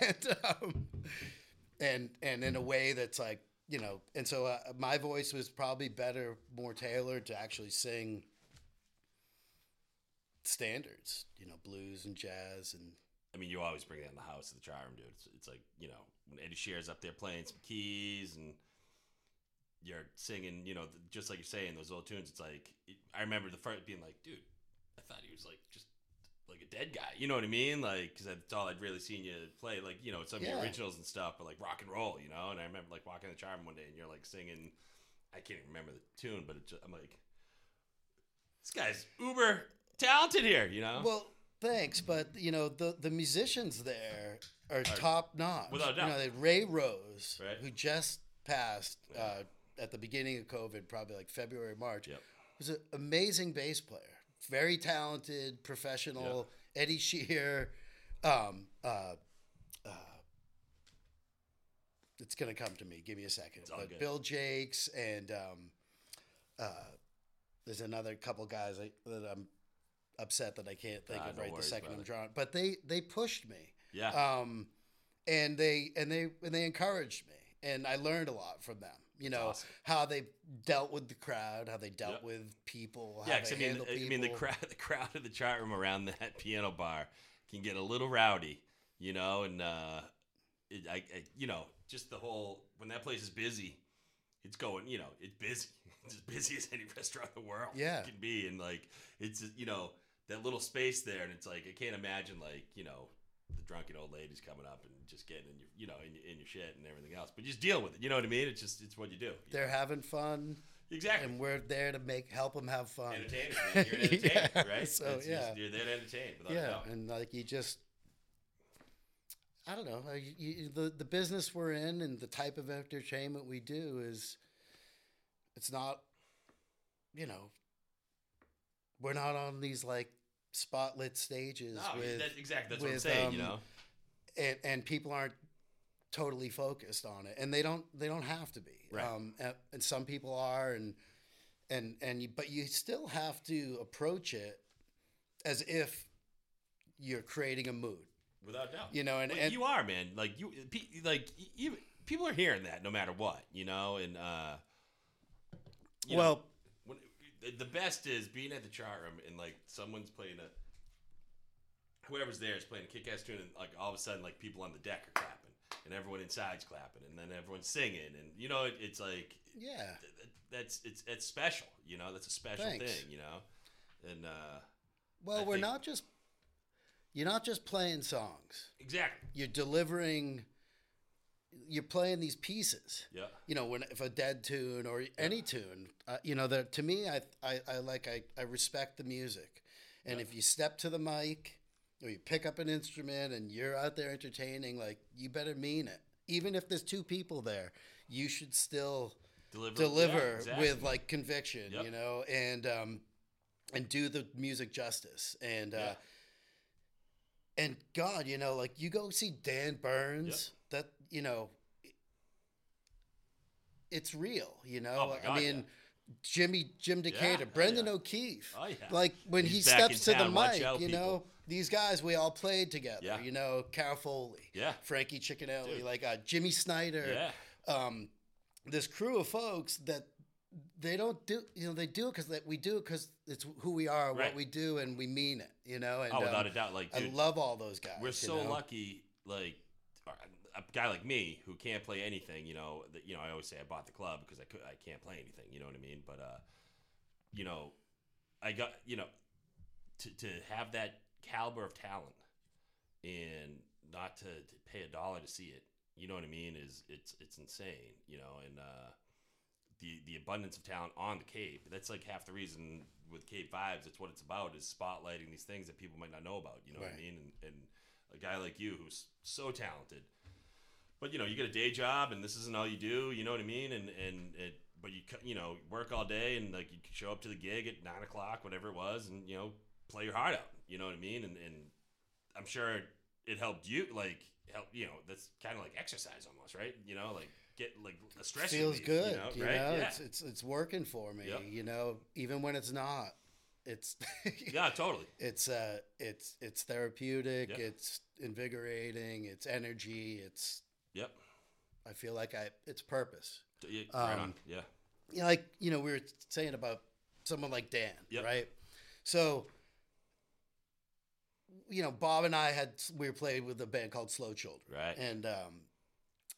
Speaker 2: and, um, and and in a way that's like you know, and so uh, my voice was probably better, more tailored to actually sing standards, you know, blues and jazz and
Speaker 1: I mean, you always bring that in the house of the chart room, dude. It's, it's like you know when Eddie Shear's up there playing some keys and you're singing, you know, just like you're saying those old tunes. It's like I remember the first being like, dude, I thought he was like just like a dead guy. You know what I mean? Like because that's all I'd really seen you play. Like you know some of
Speaker 2: Yeah.
Speaker 1: your originals and stuff, but like rock and roll, you know. And I remember like walking the chart room one day and you're like singing. I can't even remember the tune, but just, I'm like, this guy's uber talented here, you know.
Speaker 2: Well, thanks, but you know the the musicians there are top notch.
Speaker 1: Without a doubt.
Speaker 2: You know, they Ray Rose,
Speaker 1: Right.
Speaker 2: who just passed
Speaker 1: Yeah.
Speaker 2: uh, at the beginning of COVID, probably like February March,
Speaker 1: Yep.
Speaker 2: was an amazing bass player, very talented, professional. Eddie Shear, um, uh, uh, it's gonna come to me. Give me a second. But
Speaker 1: good.
Speaker 2: Bill Jakes and um, uh, there's another couple guys I, that I'm upset that I can't think
Speaker 1: Ah,
Speaker 2: of right the second I'm drawing. But they they pushed me,
Speaker 1: yeah.
Speaker 2: um, and they and they and they encouraged me, and I learned a lot from them. You know
Speaker 1: awesome.
Speaker 2: how they dealt with the crowd, how they dealt
Speaker 1: Yep.
Speaker 2: with people,
Speaker 1: Yeah,
Speaker 2: they
Speaker 1: I mean, I mean the crowd, the crowd in the chart room around that piano bar can get a little rowdy, you know, and uh, it, I, I, you know, just the whole when that place is busy, it's going, you know, it's busy, it's as busy as any restaurant in the world
Speaker 2: Yeah.
Speaker 1: can be, and like it's you know that little space there, and it's like I can't imagine like you know the drunken old ladies coming up and just getting in your, you know, in, your- in your shit and everything else, but just deal with it. You know what I mean? It's just it's what you do.
Speaker 2: They're having fun,
Speaker 1: exactly.
Speaker 2: and we're there to make help them have fun.
Speaker 1: entertainers, man. You're an entertainer,
Speaker 2: Yeah,
Speaker 1: right?
Speaker 2: so,
Speaker 1: It's
Speaker 2: yeah.
Speaker 1: you're there to entertain.
Speaker 2: Yeah,
Speaker 1: doubt.
Speaker 2: and like you just, I don't know, you, you, the the business we're in and the type of entertainment we do is, it's not, you know, we're not on these like spotlit stages
Speaker 1: No,
Speaker 2: with
Speaker 1: that's exactly that's what I'm
Speaker 2: with,
Speaker 1: saying. you
Speaker 2: um,
Speaker 1: know,
Speaker 2: and, and people aren't totally focused on it and they don't they don't have to be
Speaker 1: Right.
Speaker 2: um and, and some people are and and and you, but you still have to approach it as if you're creating a mood
Speaker 1: without doubt.
Speaker 2: you know and,
Speaker 1: Well,
Speaker 2: and
Speaker 1: you are, man. Like you, pe- like you, people are hearing that no matter what, you know. And uh, you
Speaker 2: well
Speaker 1: when, the best is being at the chart room and like someone's playing a whoever's there is playing a kick-ass tune and like all of a sudden like people on the deck are clapping and everyone inside's clapping and then everyone's singing and you know it, it's like
Speaker 2: yeah.
Speaker 1: th- th- that's it's it's special you know? That's a special
Speaker 2: Thanks.
Speaker 1: thing you know? And uh
Speaker 2: well
Speaker 1: I
Speaker 2: we're
Speaker 1: think-
Speaker 2: not just you're not just playing songs.
Speaker 1: Exactly.
Speaker 2: You're delivering you're playing these pieces.
Speaker 1: Yeah.
Speaker 2: You know when if a dead tune or any tune uh, you know that to me I, I i like i i respect the music. And
Speaker 1: Yeah.
Speaker 2: if you step to the mic or you pick up an instrument and you're out there entertaining like you better mean it. Even if there's two people there you should still
Speaker 1: deliver.
Speaker 2: deliver
Speaker 1: yeah, exactly.
Speaker 2: with like conviction
Speaker 1: Yep.
Speaker 2: you know and um and do the music justice. And uh and god you know like you go see dan burns that you know it's real you know
Speaker 1: Oh God,
Speaker 2: i mean
Speaker 1: yeah.
Speaker 2: jimmy jim decatur
Speaker 1: oh
Speaker 2: brendan
Speaker 1: yeah.
Speaker 2: o'keefe
Speaker 1: Oh, yeah.
Speaker 2: like when
Speaker 1: He's
Speaker 2: he steps to the
Speaker 1: town. Watch
Speaker 2: mic
Speaker 1: out,
Speaker 2: you
Speaker 1: people.
Speaker 2: know these guys we all played together
Speaker 1: Yeah.
Speaker 2: you know carol foley
Speaker 1: yeah
Speaker 2: frankie chickenelli
Speaker 1: Dude.
Speaker 2: like uh, jimmy snyder
Speaker 1: yeah
Speaker 2: um, this crew of folks that they don't do you know they do it because that we do it because it's who we are
Speaker 1: Right.
Speaker 2: what we do and we mean it you know and
Speaker 1: oh without
Speaker 2: um,
Speaker 1: a doubt like
Speaker 2: i love all those guys
Speaker 1: we're
Speaker 2: you
Speaker 1: so
Speaker 2: know?
Speaker 1: lucky like a guy like me who can't play anything you know that you know i always say i bought the club because i could i can't play anything you know what i mean but uh you know i got you know to, to have that caliber of talent and not to, to pay a dollar to see it you know what i mean is it's it's insane you know and uh the the abundance of talent on the Cape. That's like half the reason with Cape Vibes. It's what it's about is spotlighting these things that people might not know about. You know what I mean? And, and a guy like you who's so talented. But you know, you get a day job, and this isn't all you do. You know what I mean? And and it, but you you know work all day, and like you show up to the gig at nine o'clock, whatever it was, and you know play your heart out. You know what I mean? And and I'm sure it helped you. Like help you know that's kind of like exercise almost, right? You know, like get like a stress
Speaker 2: feels
Speaker 1: relief,
Speaker 2: good.
Speaker 1: You know,
Speaker 2: You
Speaker 1: right?
Speaker 2: know,
Speaker 1: yeah.
Speaker 2: it's it's it's working for me.
Speaker 1: Yep.
Speaker 2: You know, even when it's not, it's
Speaker 1: yeah, totally.
Speaker 2: it's uh it's it's therapeutic.
Speaker 1: Yep.
Speaker 2: It's invigorating. It's energy. It's
Speaker 1: Yep.
Speaker 2: I feel like I it's purpose.
Speaker 1: Yeah, right
Speaker 2: Um,
Speaker 1: on. Yeah.
Speaker 2: you know, like you know, we were saying about someone like Dan,
Speaker 1: Yep.
Speaker 2: right? So, you know, Bob and I had we were playing with a band called Slow Children,
Speaker 1: Right.
Speaker 2: and um,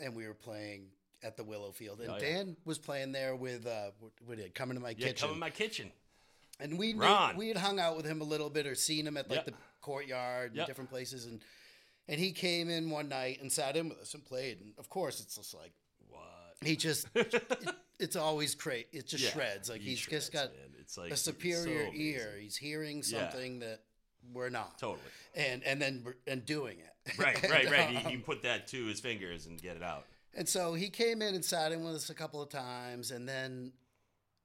Speaker 2: and we were playing at the Willow Field, and
Speaker 1: Oh, yeah.
Speaker 2: Dan was playing there with uh, what, did come into my
Speaker 1: Yeah,
Speaker 2: kitchen,
Speaker 1: come in my kitchen.
Speaker 2: and we we had hung out with him a little bit or seen him at like
Speaker 1: Yep.
Speaker 2: the courtyard and
Speaker 1: Yep.
Speaker 2: different places, and and he came in one night and sat in with us and played, and of course it's just like
Speaker 1: What?
Speaker 2: he just it, it's always great. It just
Speaker 1: Yeah,
Speaker 2: shreds. Like
Speaker 1: he
Speaker 2: he's
Speaker 1: shreds,
Speaker 2: just got
Speaker 1: man. It's like
Speaker 2: a superior
Speaker 1: so
Speaker 2: ear. He's hearing
Speaker 1: Yeah.
Speaker 2: something that we're not,
Speaker 1: Totally.
Speaker 2: and and then and doing it.
Speaker 1: Right, right, right. He,
Speaker 2: um,
Speaker 1: he can put that to his fingers and get it out.
Speaker 2: and so he came in and sat in with us a couple of times, and then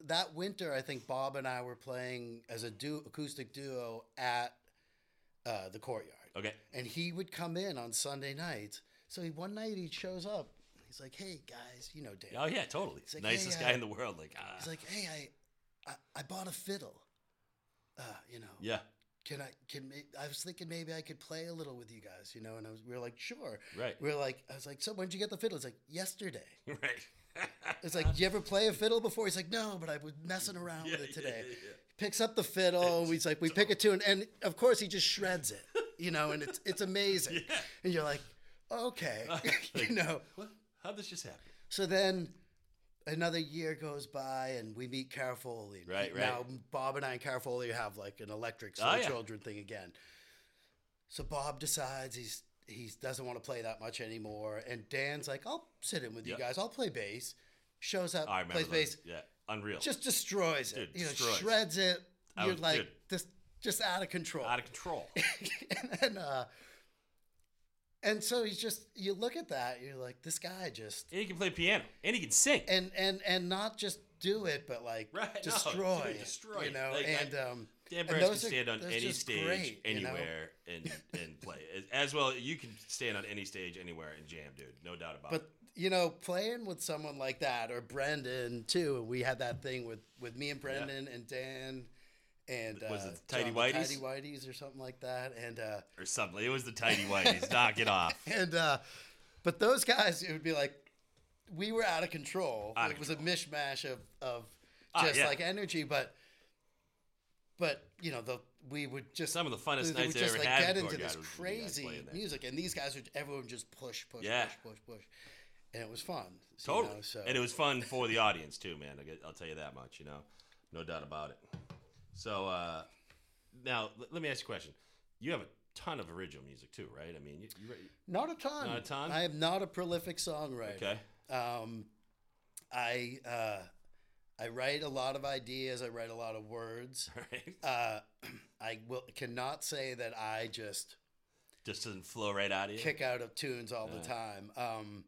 Speaker 2: that winter, I think Bob and I were playing as a du- acoustic duo at uh, the courtyard,
Speaker 1: Okay.
Speaker 2: and he would come in on Sunday nights. So he, one night he shows up. He's like, "Hey guys, you know Dan."
Speaker 1: Oh yeah, totally.
Speaker 2: He's like,
Speaker 1: Nicest
Speaker 2: hey,
Speaker 1: guy
Speaker 2: uh,
Speaker 1: in the world. Like ah.
Speaker 2: He's like, "Hey, I, I, I bought a fiddle. Uh, you know,
Speaker 1: yeah.
Speaker 2: can I can I was thinking maybe I could play a little with you guys, you know, and I was we were like, sure.
Speaker 1: Right.
Speaker 2: We were like, I was like, so when did you get the fiddle? It's like yesterday.
Speaker 1: right.
Speaker 2: It's like, did you ever play a fiddle before? He's like, no, but I was messing around
Speaker 1: Yeah,
Speaker 2: with it today.
Speaker 1: yeah, yeah.
Speaker 2: Picks up the fiddle. He's like, we pick a tune, and of course he just shreds it, you know, and it's it's amazing.
Speaker 1: Yeah.
Speaker 2: And you're like, okay,
Speaker 1: Like-
Speaker 2: you know.
Speaker 1: What? How'd this just happen?
Speaker 2: So then another year goes by and we meet Cara Foley.
Speaker 1: Right, right.
Speaker 2: Now Bob and I and Cara Foley have like an electric
Speaker 1: Oh, yeah.
Speaker 2: children thing again. So Bob decides he's he doesn't want to play that much anymore. And Dan's like, I'll sit in with you guys. I'll play bass. Shows up,
Speaker 1: I remember
Speaker 2: plays
Speaker 1: those.
Speaker 2: bass,
Speaker 1: Yeah. Unreal.
Speaker 2: just destroys it.
Speaker 1: Dude,
Speaker 2: you know,
Speaker 1: destroys.
Speaker 2: shreds it.
Speaker 1: I
Speaker 2: You're
Speaker 1: was-
Speaker 2: like
Speaker 1: dude.
Speaker 2: this just out of control.
Speaker 1: out of control.
Speaker 2: and then uh and so he's just you look at that, you're like, this guy just
Speaker 1: and he can play piano. And he can sing.
Speaker 2: and and and not just do it, but like
Speaker 1: Right, no,
Speaker 2: destroy, it,
Speaker 1: destroy
Speaker 2: you know.
Speaker 1: Like, I-
Speaker 2: and um,
Speaker 1: Dan Burns can
Speaker 2: are-
Speaker 1: stand on any stage,
Speaker 2: great, you know?
Speaker 1: anywhere, and and play. As- As well, you can stand on any stage, anywhere, and jam, dude. No doubt about
Speaker 2: but
Speaker 1: it.
Speaker 2: But you know, playing with someone like that or Brendan too. We had that thing with with me and Brendan and Dan. And
Speaker 1: Was
Speaker 2: uh,
Speaker 1: it Tidy
Speaker 2: John, the
Speaker 1: Whities?
Speaker 2: Tidy Whiteys or something like that, and uh,
Speaker 1: Or something. It was the tidy whiteys. Knock it off.
Speaker 2: and uh, but those guys, it would be like we were out of control.
Speaker 1: Out of
Speaker 2: it was a mishmash of of
Speaker 1: Ah,
Speaker 2: just
Speaker 1: yeah.
Speaker 2: like energy, but but you know the we would just
Speaker 1: Some of the funnest nights I ever
Speaker 2: like
Speaker 1: had.
Speaker 2: get into this
Speaker 1: was with you guys
Speaker 2: crazy music, and these guys would everyone just push, push,
Speaker 1: Yeah.
Speaker 2: push, push, push, and it was fun. you
Speaker 1: Totally.
Speaker 2: know, so
Speaker 1: And it was fun for the audience too, man. I'll tell you that much. You know, no doubt about it. So uh, now l- let me ask you a question. You have a ton of original music too, right? I mean, you, you, write-
Speaker 2: not a ton.
Speaker 1: Not a ton?
Speaker 2: I am not a prolific songwriter.
Speaker 1: okay,
Speaker 2: Um, I uh, I write a lot of ideas. I write a lot of words.
Speaker 1: all right.
Speaker 2: Uh, I will cannot say that I just
Speaker 1: Just doesn't flow right out of you.
Speaker 2: kick out of tunes all the time. Um,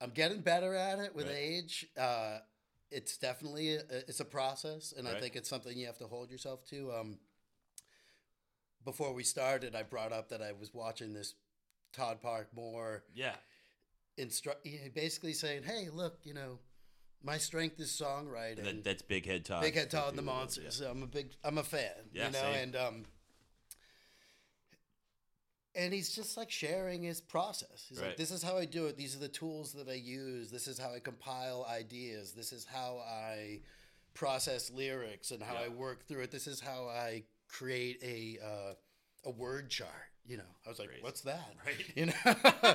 Speaker 2: I'm getting better at it with
Speaker 1: Right.
Speaker 2: age. Uh, it's definitely a, it's a process, and I think it's something you have to hold yourself to. Um, before we started, I brought up that I was watching this Todd Park Mohr
Speaker 1: Yeah.
Speaker 2: instru- basically saying, "Hey, look, you know, my strength is songwriting."
Speaker 1: That, that's Big Head Todd.
Speaker 2: Big Head Todd and the
Speaker 1: Yeah.
Speaker 2: Monsters. I'm a big, I'm a fan.
Speaker 1: Yeah,
Speaker 2: you know,
Speaker 1: same.
Speaker 2: and um, and he's just like sharing his process. He's like, "This is how I do it. These are the tools that I use. This is how I compile ideas. This is how I process lyrics and how
Speaker 1: Yeah.
Speaker 2: I work through it. This is how I create a uh, a word chart." You know, I was like,
Speaker 1: Crazy.
Speaker 2: "What's that?"
Speaker 1: Right.
Speaker 2: You know.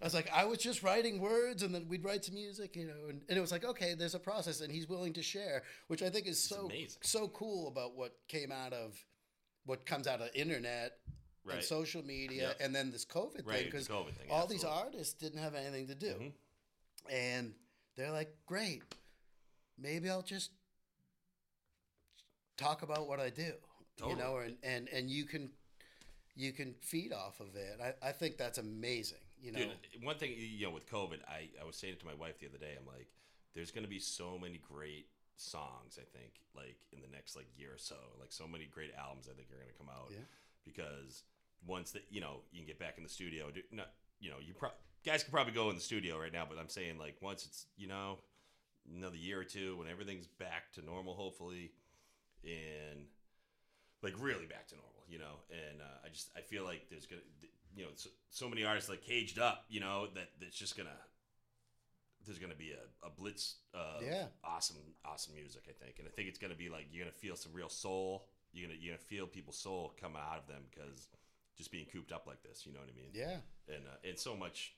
Speaker 2: I was like, I was just writing words, and then we'd write some music, you know, and, and it was like, okay, there's a process, and he's willing to share, which I think is so
Speaker 1: amazing.
Speaker 2: so cool about what came out of what comes out of internet and social media,
Speaker 1: Yep.
Speaker 2: and then this COVID
Speaker 1: Right,
Speaker 2: thing, because all these artists didn't have anything to do,
Speaker 1: Mhm.
Speaker 2: and they're like, great, maybe I'll just talk about what I do, you know, and and and you can you can feed off of it. I, I think that's amazing. You know,
Speaker 1: Dude, one thing you know with COVID, I, I was saying it to my wife the other day. I'm like, there's gonna be so many great songs. I think like in the next like year or so, like so many great albums. I think are gonna come out
Speaker 2: Yeah.
Speaker 1: because once that you know you can get back in the studio. Do, not you know you pro- guys can probably go in the studio right now, but I'm saying like once it's you know another year or two when everything's back to normal, hopefully, and like really back to normal, you know. And uh, I just I feel like there's gonna you know so, so many artists like caged up, you know, that that's just gonna there's gonna be a, a blitz of
Speaker 2: Yeah.
Speaker 1: awesome awesome music I think, and I think it's gonna be like you're gonna feel some real soul. You're gonna you're gonna feel people's soul come out of them because just being cooped up like this, you know what I mean?
Speaker 2: yeah.
Speaker 1: And uh, and so much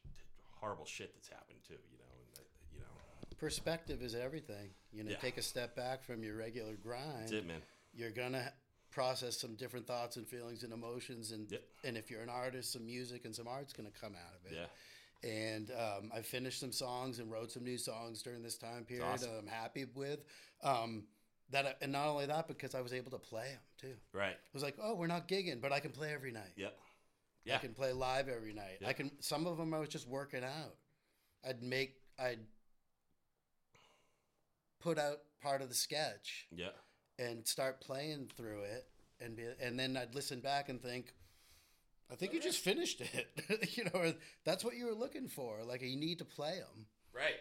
Speaker 1: horrible shit that's happened too, you know, and uh, you know
Speaker 2: Perspective is everything. You know,
Speaker 1: Yeah.
Speaker 2: take a step back from your regular grind.
Speaker 1: that's it, man.
Speaker 2: You're gonna process some different thoughts and feelings and emotions, and
Speaker 1: Yep.
Speaker 2: and if you're an artist, some music and some art's gonna come out of it.
Speaker 1: Yeah,
Speaker 2: and um, I finished some songs and wrote some new songs during this time period.
Speaker 1: awesome.
Speaker 2: That I'm happy with. Um, that I, and not only that, because I was able to play them too.
Speaker 1: right.
Speaker 2: It was like, oh, we're not gigging, but I can play every night.
Speaker 1: Yep. Yeah.
Speaker 2: I can play live every night.
Speaker 1: Yeah.
Speaker 2: I can. Some of them I was just working out. I'd make. I'd put out part of the sketch
Speaker 1: Yeah.
Speaker 2: and start playing through it, and be, and then I'd listen back and think, I think
Speaker 1: Oh,
Speaker 2: you just finished it. you know, that's what you were looking for. Like you need to play them.
Speaker 1: Right.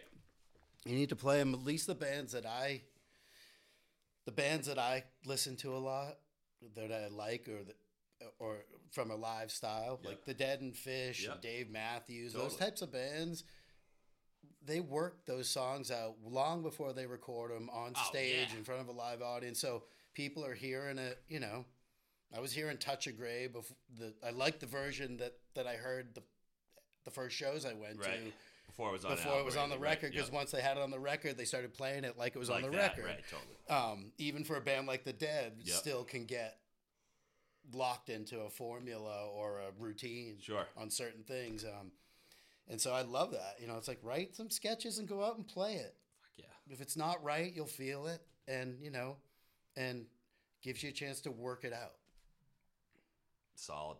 Speaker 2: You need to play them. At least the bands that I, the bands that I listen to a lot, that I like, or the, or from a live style,
Speaker 1: Yeah.
Speaker 2: like the Dead and Phish,
Speaker 1: Yeah.
Speaker 2: and Dave Matthews, those types of bands. They work those songs out long before they record them on
Speaker 1: Oh,
Speaker 2: stage
Speaker 1: yeah.
Speaker 2: in front of a live audience, so people are hearing it. You know, I was hearing "Touch of Grey" before the. I like the version that that I heard the the first shows I went
Speaker 1: Right.
Speaker 2: to
Speaker 1: Before it was on.
Speaker 2: before it was on the record because
Speaker 1: yep.
Speaker 2: once they had it on the record, they started playing it like it was on the
Speaker 1: that,
Speaker 2: record.
Speaker 1: Right. Totally.
Speaker 2: Um, even for a band like the Dead,
Speaker 1: Yep.
Speaker 2: still can get locked into a formula or a routine
Speaker 1: Sure.
Speaker 2: on certain things. Um, and so I love that. You know, it's like write some sketches and go out and play it.
Speaker 1: Fuck yeah.
Speaker 2: If it's not right, you'll feel it, and you know, and gives you a chance to work it out.
Speaker 1: Solid.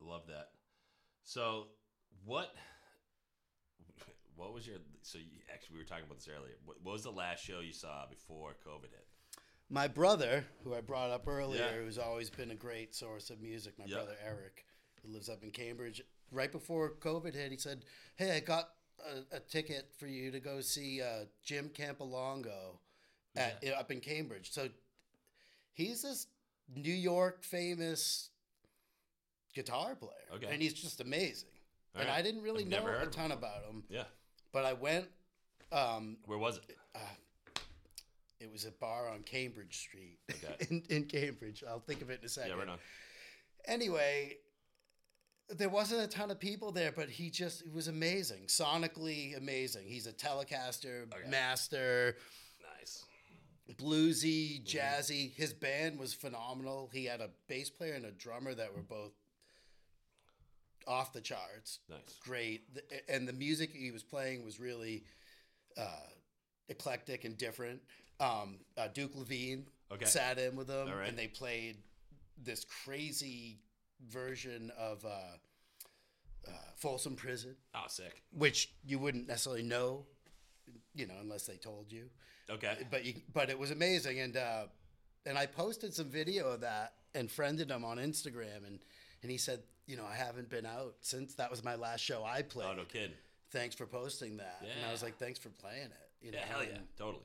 Speaker 1: Love that. So, what? What was your? So, you, actually, we were talking about this earlier. What, what was the last show you saw before COVID hit?
Speaker 2: My brother, who I brought up earlier,
Speaker 1: Yeah.
Speaker 2: who's always been a great source of music, my
Speaker 1: Yeah.
Speaker 2: brother Eric, who lives up in Cambridge, right before COVID hit, he said, "Hey, I got a, a ticket for you to go see uh, Jim Campilongo at up in Cambridge." So he's this New York famous guitar player,
Speaker 1: Okay.
Speaker 2: and he's just amazing.
Speaker 1: All
Speaker 2: and
Speaker 1: right.
Speaker 2: I didn't really
Speaker 1: I've
Speaker 2: know a ton about him,
Speaker 1: Yeah.
Speaker 2: But I went. Um,
Speaker 1: Where was it?
Speaker 2: it was a bar on Cambridge Street
Speaker 1: Okay.
Speaker 2: in, in Cambridge. I'll think of it in a second.
Speaker 1: Yeah, right on.
Speaker 2: Anyway, there wasn't a ton of people there, but he just it was amazing, sonically amazing. He's a Telecaster
Speaker 1: Okay.
Speaker 2: master,
Speaker 1: Nice.
Speaker 2: bluesy, jazzy. His band was phenomenal. He had a bass player and a drummer that were both off the charts.
Speaker 1: Nice.
Speaker 2: Great, The- and the music he was playing was really uh, eclectic and different. Um, uh, Duke Levine
Speaker 1: Okay.
Speaker 2: sat in with them,
Speaker 1: right.
Speaker 2: and they played this crazy version of uh, uh, Folsom Prison,
Speaker 1: Oh, sick.
Speaker 2: which you wouldn't necessarily know, you know, unless they told you.
Speaker 1: Okay.
Speaker 2: But you, but it was amazing, and uh, and I posted some video of that and friended them on Instagram, and and he said, you know, I haven't been out since that was my last show I played.
Speaker 1: Oh, no kidding.
Speaker 2: Thanks for posting that, Yeah. and I was like, thanks for playing it. You know,
Speaker 1: Yeah, hell yeah.
Speaker 2: and-
Speaker 1: Totally.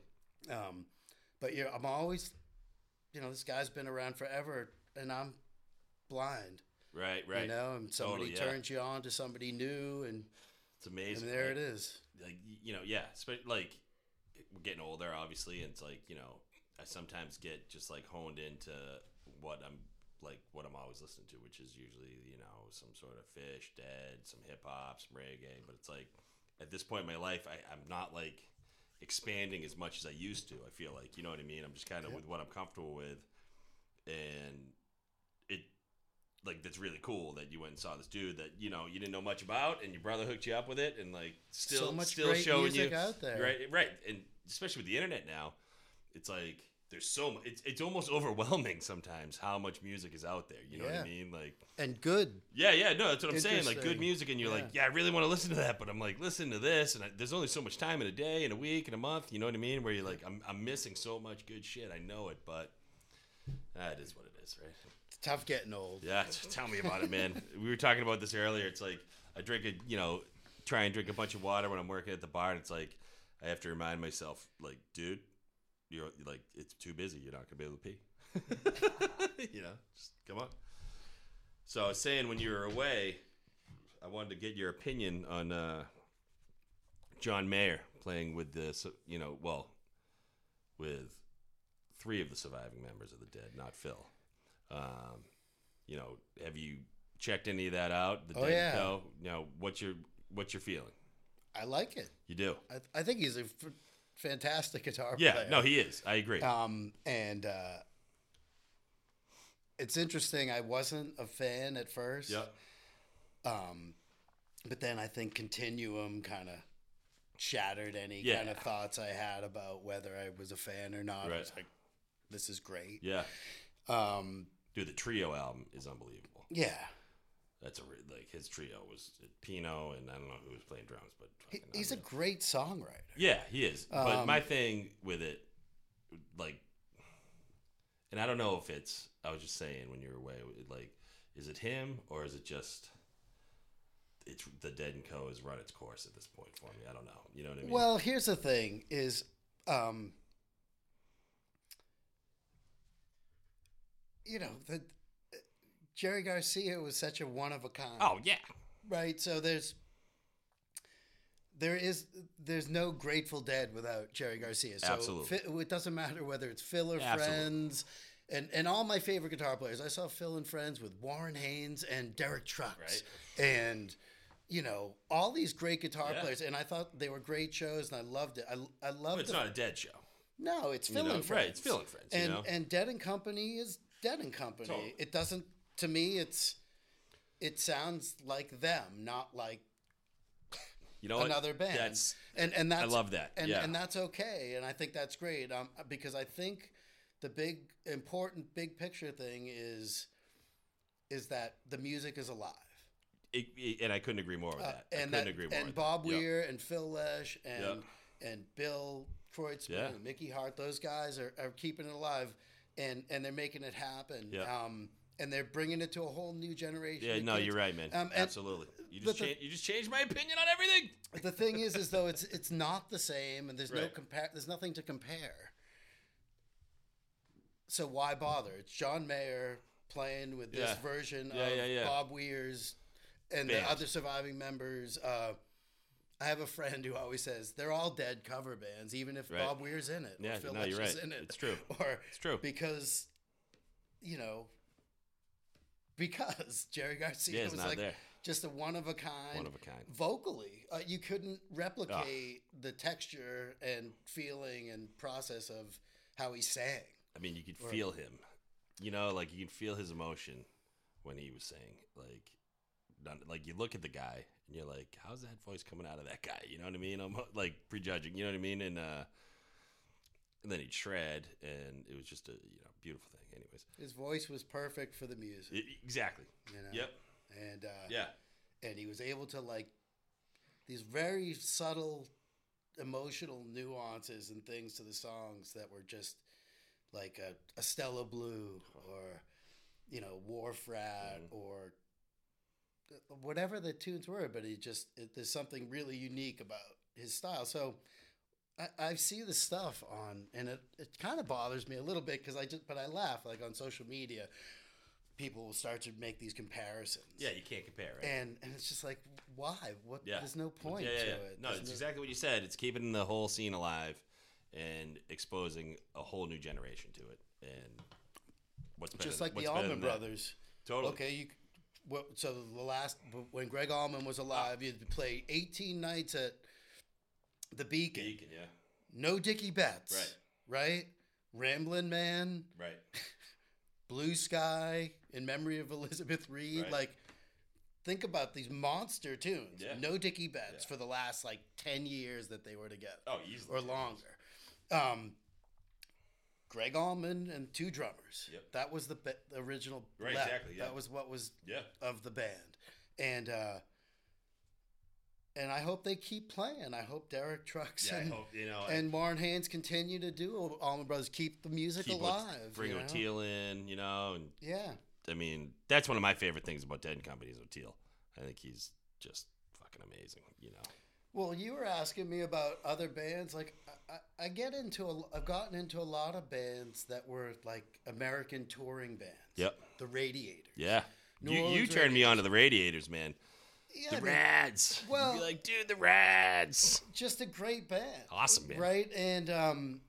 Speaker 2: um, but you're, I'm always, you know, this guy's been around forever, and I'm blind.
Speaker 1: Right, right.
Speaker 2: You know, and somebody
Speaker 1: Totally, yeah.
Speaker 2: turns you on to somebody new, and,
Speaker 1: It's amazing.
Speaker 2: and there
Speaker 1: right?
Speaker 2: it is.
Speaker 1: like you know yeah like we're getting older obviously and it's like you know i sometimes get just like honed into what i'm like what i'm always listening to which is usually you know some sort of Phish dead some hip-hop some reggae but it's like at this point in my life I, i'm not like expanding as much as i used to i feel like you know what i mean i'm just kind of
Speaker 2: Yeah.
Speaker 1: with what i'm comfortable with and it like that's really cool that you went and saw this dude that you know you didn't know much about and your brother hooked you up with it and like still
Speaker 2: so much
Speaker 1: still showing you
Speaker 2: out there.
Speaker 1: right right and especially with the internet now it's like there's so much. It's, it's almost overwhelming sometimes how much music is out there. You know what I mean? Like,
Speaker 2: and good.
Speaker 1: yeah, yeah, no, that's what I'm saying. Like, good music, and you're like, yeah, I really want to listen to that, but I'm like, listen to this, and I, there's only so much time in a day, in a week, in a month. You know what I mean? Where you're like, I'm, I'm missing so much good shit. I know it, but that is what it is, right?
Speaker 2: It's tough getting old.
Speaker 1: Yeah, tell me about it, man. we were talking about this earlier. It's like I drink a, you know, try and drink a bunch of water when I'm working at the bar, and it's like I have to remind myself, like, dude, you're like, it's too busy. You're not gonna be able to pee. you know, just come on. So I was saying when you were away, I wanted to get your opinion on uh, John Mayer playing with the, su- you know, well, with three of the surviving members of the dead, not Phil. Um, you know, have you checked any of that out? The
Speaker 2: Oh,
Speaker 1: Dead
Speaker 2: yeah.
Speaker 1: Co? You know, what's your what's your feeling?
Speaker 2: I like it.
Speaker 1: You do?
Speaker 2: I, I think he's a f- fantastic guitar
Speaker 1: Yeah.
Speaker 2: player.
Speaker 1: No, he is. I agree.
Speaker 2: Um, and uh, it's interesting. I wasn't a fan at first.
Speaker 1: yeah.
Speaker 2: Um, but then I think Continuum kind of shattered any
Speaker 1: Yeah.
Speaker 2: kind of thoughts I had about whether I was a fan or not. I
Speaker 1: Right.
Speaker 2: was like, this is great.
Speaker 1: Yeah.
Speaker 2: Um,
Speaker 1: Dude, the trio album is unbelievable.
Speaker 2: yeah.
Speaker 1: That's a re- like his trio was Pino and I don't know who was playing drums, but
Speaker 2: He, he's a great songwriter.
Speaker 1: Yeah, he is. but
Speaker 2: Um,
Speaker 1: my thing with it, like, and I don't know if it's. I was just saying when you were away, like, is it him or is it just? It's the Dead and Co. has run its course at this point for me. I don't know. You know what I mean?
Speaker 2: Well, here's the thing: is um, you know the Jerry Garcia was such a one of a kind.
Speaker 1: oh yeah,
Speaker 2: right. So there's there is there's no Grateful Dead without Jerry Garcia. So
Speaker 1: Absolutely.
Speaker 2: Fi- it doesn't matter whether it's Phil or
Speaker 1: Absolutely.
Speaker 2: Friends. And, and all my favorite guitar players, I saw Phil and Friends with Warren Haynes and Derek Trucks, Right. and you know all these great guitar
Speaker 1: Yeah.
Speaker 2: players. And I thought they were great shows, and I loved it. I, I
Speaker 1: But
Speaker 2: loved
Speaker 1: it's
Speaker 2: the
Speaker 1: not a Dead show.
Speaker 2: no, it's
Speaker 1: You
Speaker 2: Phil
Speaker 1: know,
Speaker 2: and Friends.
Speaker 1: right? It's Phil and Friends.
Speaker 2: and
Speaker 1: you know?
Speaker 2: and Dead and Company is Dead and Company.
Speaker 1: Totally.
Speaker 2: It doesn't to me. It's it sounds like them, not like
Speaker 1: you know what?
Speaker 2: another band.
Speaker 1: That's
Speaker 2: and and that's
Speaker 1: love that.
Speaker 2: and
Speaker 1: Yeah.
Speaker 2: and that's okay. And I think that's great. Um, because I think the big important big picture thing is is that the music is alive.
Speaker 1: it, it- and I couldn't agree more with
Speaker 2: Uh,
Speaker 1: that. I
Speaker 2: and
Speaker 1: couldn't
Speaker 2: that,
Speaker 1: agree more.
Speaker 2: and
Speaker 1: with
Speaker 2: Bob
Speaker 1: that.
Speaker 2: Weir and Phil Lesh and and Bill Kreutzmann
Speaker 1: Yeah.
Speaker 2: and Mickey Hart, those guys are, are keeping it alive, and and they're making it happen.
Speaker 1: Yeah.
Speaker 2: Um, and they're bringing it to a whole new generation.
Speaker 1: Yeah, no,
Speaker 2: kids.
Speaker 1: you're right, man.
Speaker 2: Um,
Speaker 1: Absolutely. You just
Speaker 2: the-
Speaker 1: cha- you just changed my opinion on everything.
Speaker 2: The thing is, is though it's it's not the same, and there's no compare. There's nothing to compare. So why bother? It's John Mayer playing with this
Speaker 1: Yeah.
Speaker 2: version
Speaker 1: Yeah,
Speaker 2: of
Speaker 1: yeah, yeah.
Speaker 2: Bob Weir's and
Speaker 1: Band.
Speaker 2: the other surviving members. Uh, I have a friend who always says they're all dead cover bands, even if
Speaker 1: Right.
Speaker 2: Bob Weir's in it. or Phil
Speaker 1: no, you're
Speaker 2: Lesh is
Speaker 1: right.
Speaker 2: In it,
Speaker 1: It's true.
Speaker 2: Or
Speaker 1: It's true.
Speaker 2: because, you know, because Jerry Garcia
Speaker 1: Yeah,
Speaker 2: was like
Speaker 1: there.
Speaker 2: just a one of a kind
Speaker 1: One of a kind.
Speaker 2: vocally. Uh, you couldn't replicate the texture and feeling and process of how he sang.
Speaker 1: I mean, you could
Speaker 2: Right.
Speaker 1: feel him. You know, like you can feel his emotion when he was saying, like, not, like you look at the guy and you're like, how's that voice coming out of that guy? You know what I mean? I'm like prejudging. You know what I mean? And uh, and then he'd shred, and it was just a you know beautiful thing. Anyways,
Speaker 2: His voice was perfect for the music.
Speaker 1: I- exactly.
Speaker 2: You know?
Speaker 1: Yep.
Speaker 2: And uh,
Speaker 1: Yeah.
Speaker 2: and he was able to like these very subtle emotional nuances and things to the songs that were just like a, a Stella Blue or you know Wharf Rat
Speaker 1: Mhm.
Speaker 2: or whatever the tunes were, but he just it, there's something really unique about his style. So I, I see the stuff on, and it, it kind of bothers me a little bit because I just but I laugh like on social media. People will start to make these comparisons.
Speaker 1: Yeah, you can't compare, right?
Speaker 2: And and it's just like, why? What?
Speaker 1: Yeah.
Speaker 2: There's no point
Speaker 1: yeah, yeah,
Speaker 2: to
Speaker 1: yeah.
Speaker 2: it.
Speaker 1: No,
Speaker 2: There's
Speaker 1: it's exactly what you said. It's keeping the whole scene alive and exposing a whole new generation to it. And what's better,
Speaker 2: just like the Allman? Brothers.
Speaker 1: Totally.
Speaker 2: Okay, you. What, so the last when Gregg Allman was alive, ah. you'd play 18 nights at the Beacon.
Speaker 1: Beacon, yeah.
Speaker 2: No Dickey Betts.
Speaker 1: Right.
Speaker 2: Right. Ramblin' Man,
Speaker 1: Right.
Speaker 2: Blue Sky, in memory of Elizabeth Reed.
Speaker 1: Right.
Speaker 2: Like, think about these monster tunes.
Speaker 1: Yeah.
Speaker 2: No Dickey Betts
Speaker 1: Yeah.
Speaker 2: for the last like 10 years that they were together.
Speaker 1: Oh, easily.
Speaker 2: or longer. Um, Gregg Allman and two drummers.
Speaker 1: Yep.
Speaker 2: That was the, the original.
Speaker 1: Right, exactly, yeah.
Speaker 2: That was what was
Speaker 1: Yeah.
Speaker 2: of the band, and uh, and I hope they keep playing. I hope Derek Trucks
Speaker 1: Yeah,
Speaker 2: and
Speaker 1: hope you know.
Speaker 2: and Warren Haynes continue to do Allman Brothers keep the music
Speaker 1: keep
Speaker 2: alive.
Speaker 1: bring
Speaker 2: you know?
Speaker 1: Oteil in, you know, and
Speaker 2: Yeah.
Speaker 1: I mean that's one of my favorite things about Dead and Company is Oteil. I think he's just fucking amazing, you know.
Speaker 2: Well, you were asking me about other bands. Like, I, I- get into, a, I've gotten into a lot of bands that were like American touring bands.
Speaker 1: Yep.
Speaker 2: The Radiators.
Speaker 1: Yeah.
Speaker 2: New
Speaker 1: you you turned me on to the Radiators, man.
Speaker 2: Yeah,
Speaker 1: The
Speaker 2: mean,
Speaker 1: Rads. You'd
Speaker 2: well-
Speaker 1: be like, dude, the Rads.
Speaker 2: just a great band.
Speaker 1: Awesome, man.
Speaker 2: Right, and um,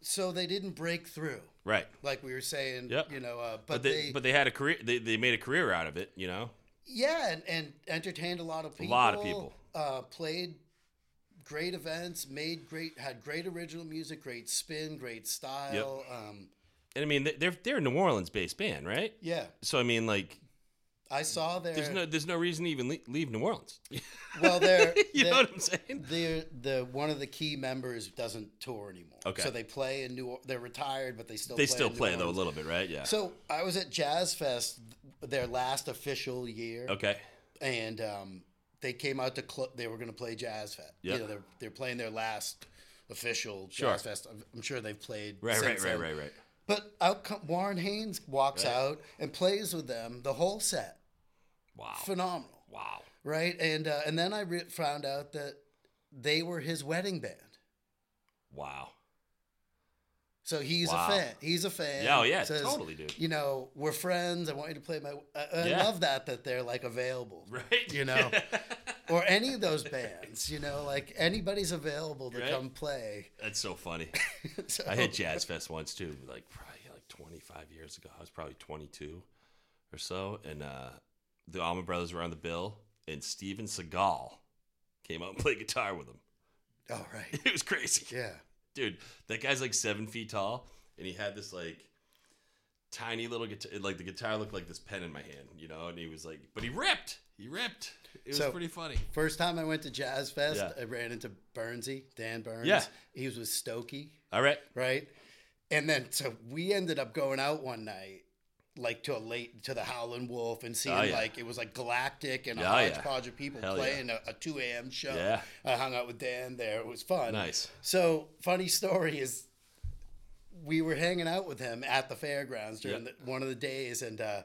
Speaker 2: so they didn't break through,
Speaker 1: Right.
Speaker 2: like we were saying.
Speaker 1: Yep.
Speaker 2: You know, uh,
Speaker 1: But,
Speaker 2: but,
Speaker 1: they,
Speaker 2: they,
Speaker 1: but they had a career. They, they made a career out of it, you know.
Speaker 2: yeah, and, and entertained a lot of people.
Speaker 1: A lot of people.
Speaker 2: Uh, played great events, made great, had great original music, great spin, great style. Um,
Speaker 1: And I mean, they're they're a New Orleans based band, right?
Speaker 2: yeah,
Speaker 1: So I mean, like,
Speaker 2: I saw their.
Speaker 1: there's no there's no reason to even leave, leave New Orleans.
Speaker 2: well, they're
Speaker 1: you know
Speaker 2: they're-
Speaker 1: what I'm saying?
Speaker 2: They're the one of the key members doesn't tour anymore.
Speaker 1: Okay.
Speaker 2: So they play in New. They're retired, but they still
Speaker 1: They
Speaker 2: play
Speaker 1: still play though a little bit, right? Yeah.
Speaker 2: So I was at Jazz Fest, their last official year,
Speaker 1: okay.
Speaker 2: and um, they came out to cl- they were going to play Jazz Fest.
Speaker 1: Yep.
Speaker 2: You know, they're they're playing their last official
Speaker 1: Sure.
Speaker 2: Jazz Fest. I'm, I'm sure they've played
Speaker 1: Right, right, right, right, right.
Speaker 2: But out come, Warren Haynes walks
Speaker 1: Right.
Speaker 2: out and plays with them the whole set.
Speaker 1: Wow.
Speaker 2: Phenomenal,
Speaker 1: Wow.
Speaker 2: right? And uh, and then I re- found out that they were his wedding band.
Speaker 1: Wow.
Speaker 2: So he's
Speaker 1: Wow.
Speaker 2: a fan. He's a fan.
Speaker 1: Yeah, oh, yeah,
Speaker 2: Says,
Speaker 1: totally, dude.
Speaker 2: You know, we're friends. I want you to play my. I, I
Speaker 1: Yeah.
Speaker 2: love that that they're like available,
Speaker 1: Right.
Speaker 2: You know, or any of those bands. You know, like anybody's available to
Speaker 1: Right.
Speaker 2: come play.
Speaker 1: That's so funny.
Speaker 2: So,
Speaker 1: I had Jazz Fest once too, like probably like 25 years ago. I was probably 22 or so, and uh, the Allman Brothers were on the bill, and Steven Seagal came out and played guitar with them.
Speaker 2: Oh right.
Speaker 1: It was crazy,
Speaker 2: Yeah.
Speaker 1: dude. That guy's like seven feet tall, and he had this like tiny little guitar. Like the guitar looked like this pen in my hand, you know. And he was like, but he ripped. He ripped. It was
Speaker 2: So-
Speaker 1: pretty funny.
Speaker 2: First time I went to Jazz Fest,
Speaker 1: Yeah.
Speaker 2: I ran into Burnsy, Dan Burns.
Speaker 1: Yeah.
Speaker 2: He was with Stokey,
Speaker 1: All right.
Speaker 2: right? And then so we ended up going out one night. Like to a late to the Howlin' Wolf and seeing
Speaker 1: Oh, yeah.
Speaker 2: like it was like galactic and a
Speaker 1: Oh, yeah.
Speaker 2: of people
Speaker 1: Hell yeah.
Speaker 2: playing a, a two a.m. show.
Speaker 1: Yeah.
Speaker 2: I hung out with Dan there. It was fun.
Speaker 1: Nice.
Speaker 2: So funny story is, we were hanging out with him at the fairgrounds during
Speaker 1: Yeah.
Speaker 2: the, one of the days, and uh,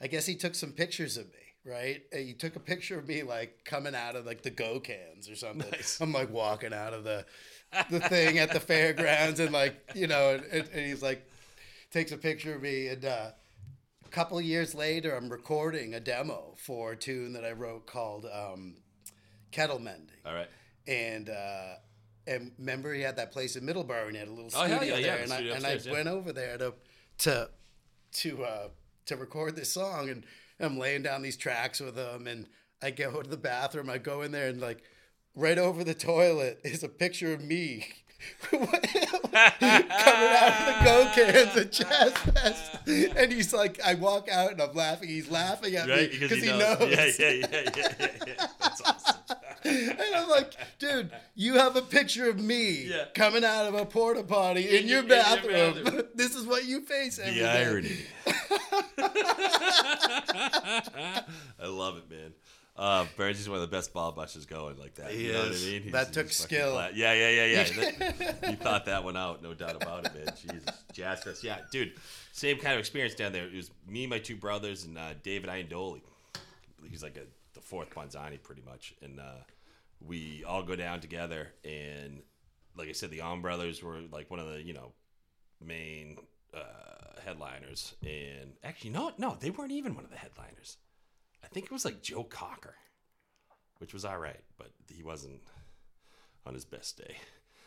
Speaker 2: I guess he took some pictures of me. Right, And he took a picture of me like coming out of like the go cans or something.
Speaker 1: Nice.
Speaker 2: I'm like walking out of the the thing at the fairgrounds, and like you know, and, and, and he's like takes a picture of me, and uh, couple of years later, I'm recording a demo for a tune that I wrote called um, Kettle Mending
Speaker 1: All right.
Speaker 2: and uh, and remember he had that place in Middleborough and he had a little
Speaker 1: Oh,
Speaker 2: studio
Speaker 1: yeah, yeah,
Speaker 2: there,
Speaker 1: the
Speaker 2: and I
Speaker 1: studio
Speaker 2: and I
Speaker 1: yeah.
Speaker 2: went over there to to to uh, to record this song, and I'm laying down these tracks with him, and I go to the bathroom, I go in there, and like right over the toilet is a picture of me. coming out of the go cans at Jazz Fest, and he's like, I walk out and I'm laughing. He's laughing at
Speaker 1: Right,
Speaker 2: me
Speaker 1: because he,
Speaker 2: he
Speaker 1: knows.
Speaker 2: knows.
Speaker 1: Yeah, yeah, yeah, yeah, yeah, yeah. That's awesome.
Speaker 2: And I'm like, dude, you have a picture of me
Speaker 1: Yeah.
Speaker 2: coming out of a porta potty in,
Speaker 1: In
Speaker 2: your
Speaker 1: your- in your
Speaker 2: bathroom.
Speaker 1: bathroom.
Speaker 2: this is what you face every
Speaker 1: The
Speaker 2: day.
Speaker 1: irony. I love it, man. Uh, Burns is one of the best ball busters going like that.
Speaker 2: He
Speaker 1: you know what I mean? He's-
Speaker 2: That took skill.
Speaker 1: flat. Yeah, yeah, yeah, yeah. That- you thought that one out, no doubt about it, man. Jesus, Jazz Fest. Yeah, dude, same kind of experience down there. It was me, my two brothers, and uh, David Iandoli. He's like a, the fourth Bonzani, pretty much, and uh, we all go down together. And like I said, the On Brothers were like one of the you know main uh, headliners. And actually, no, no, they weren't even one of the headliners. I think it was like Joe Cocker, which was all right, but he wasn't on his best day.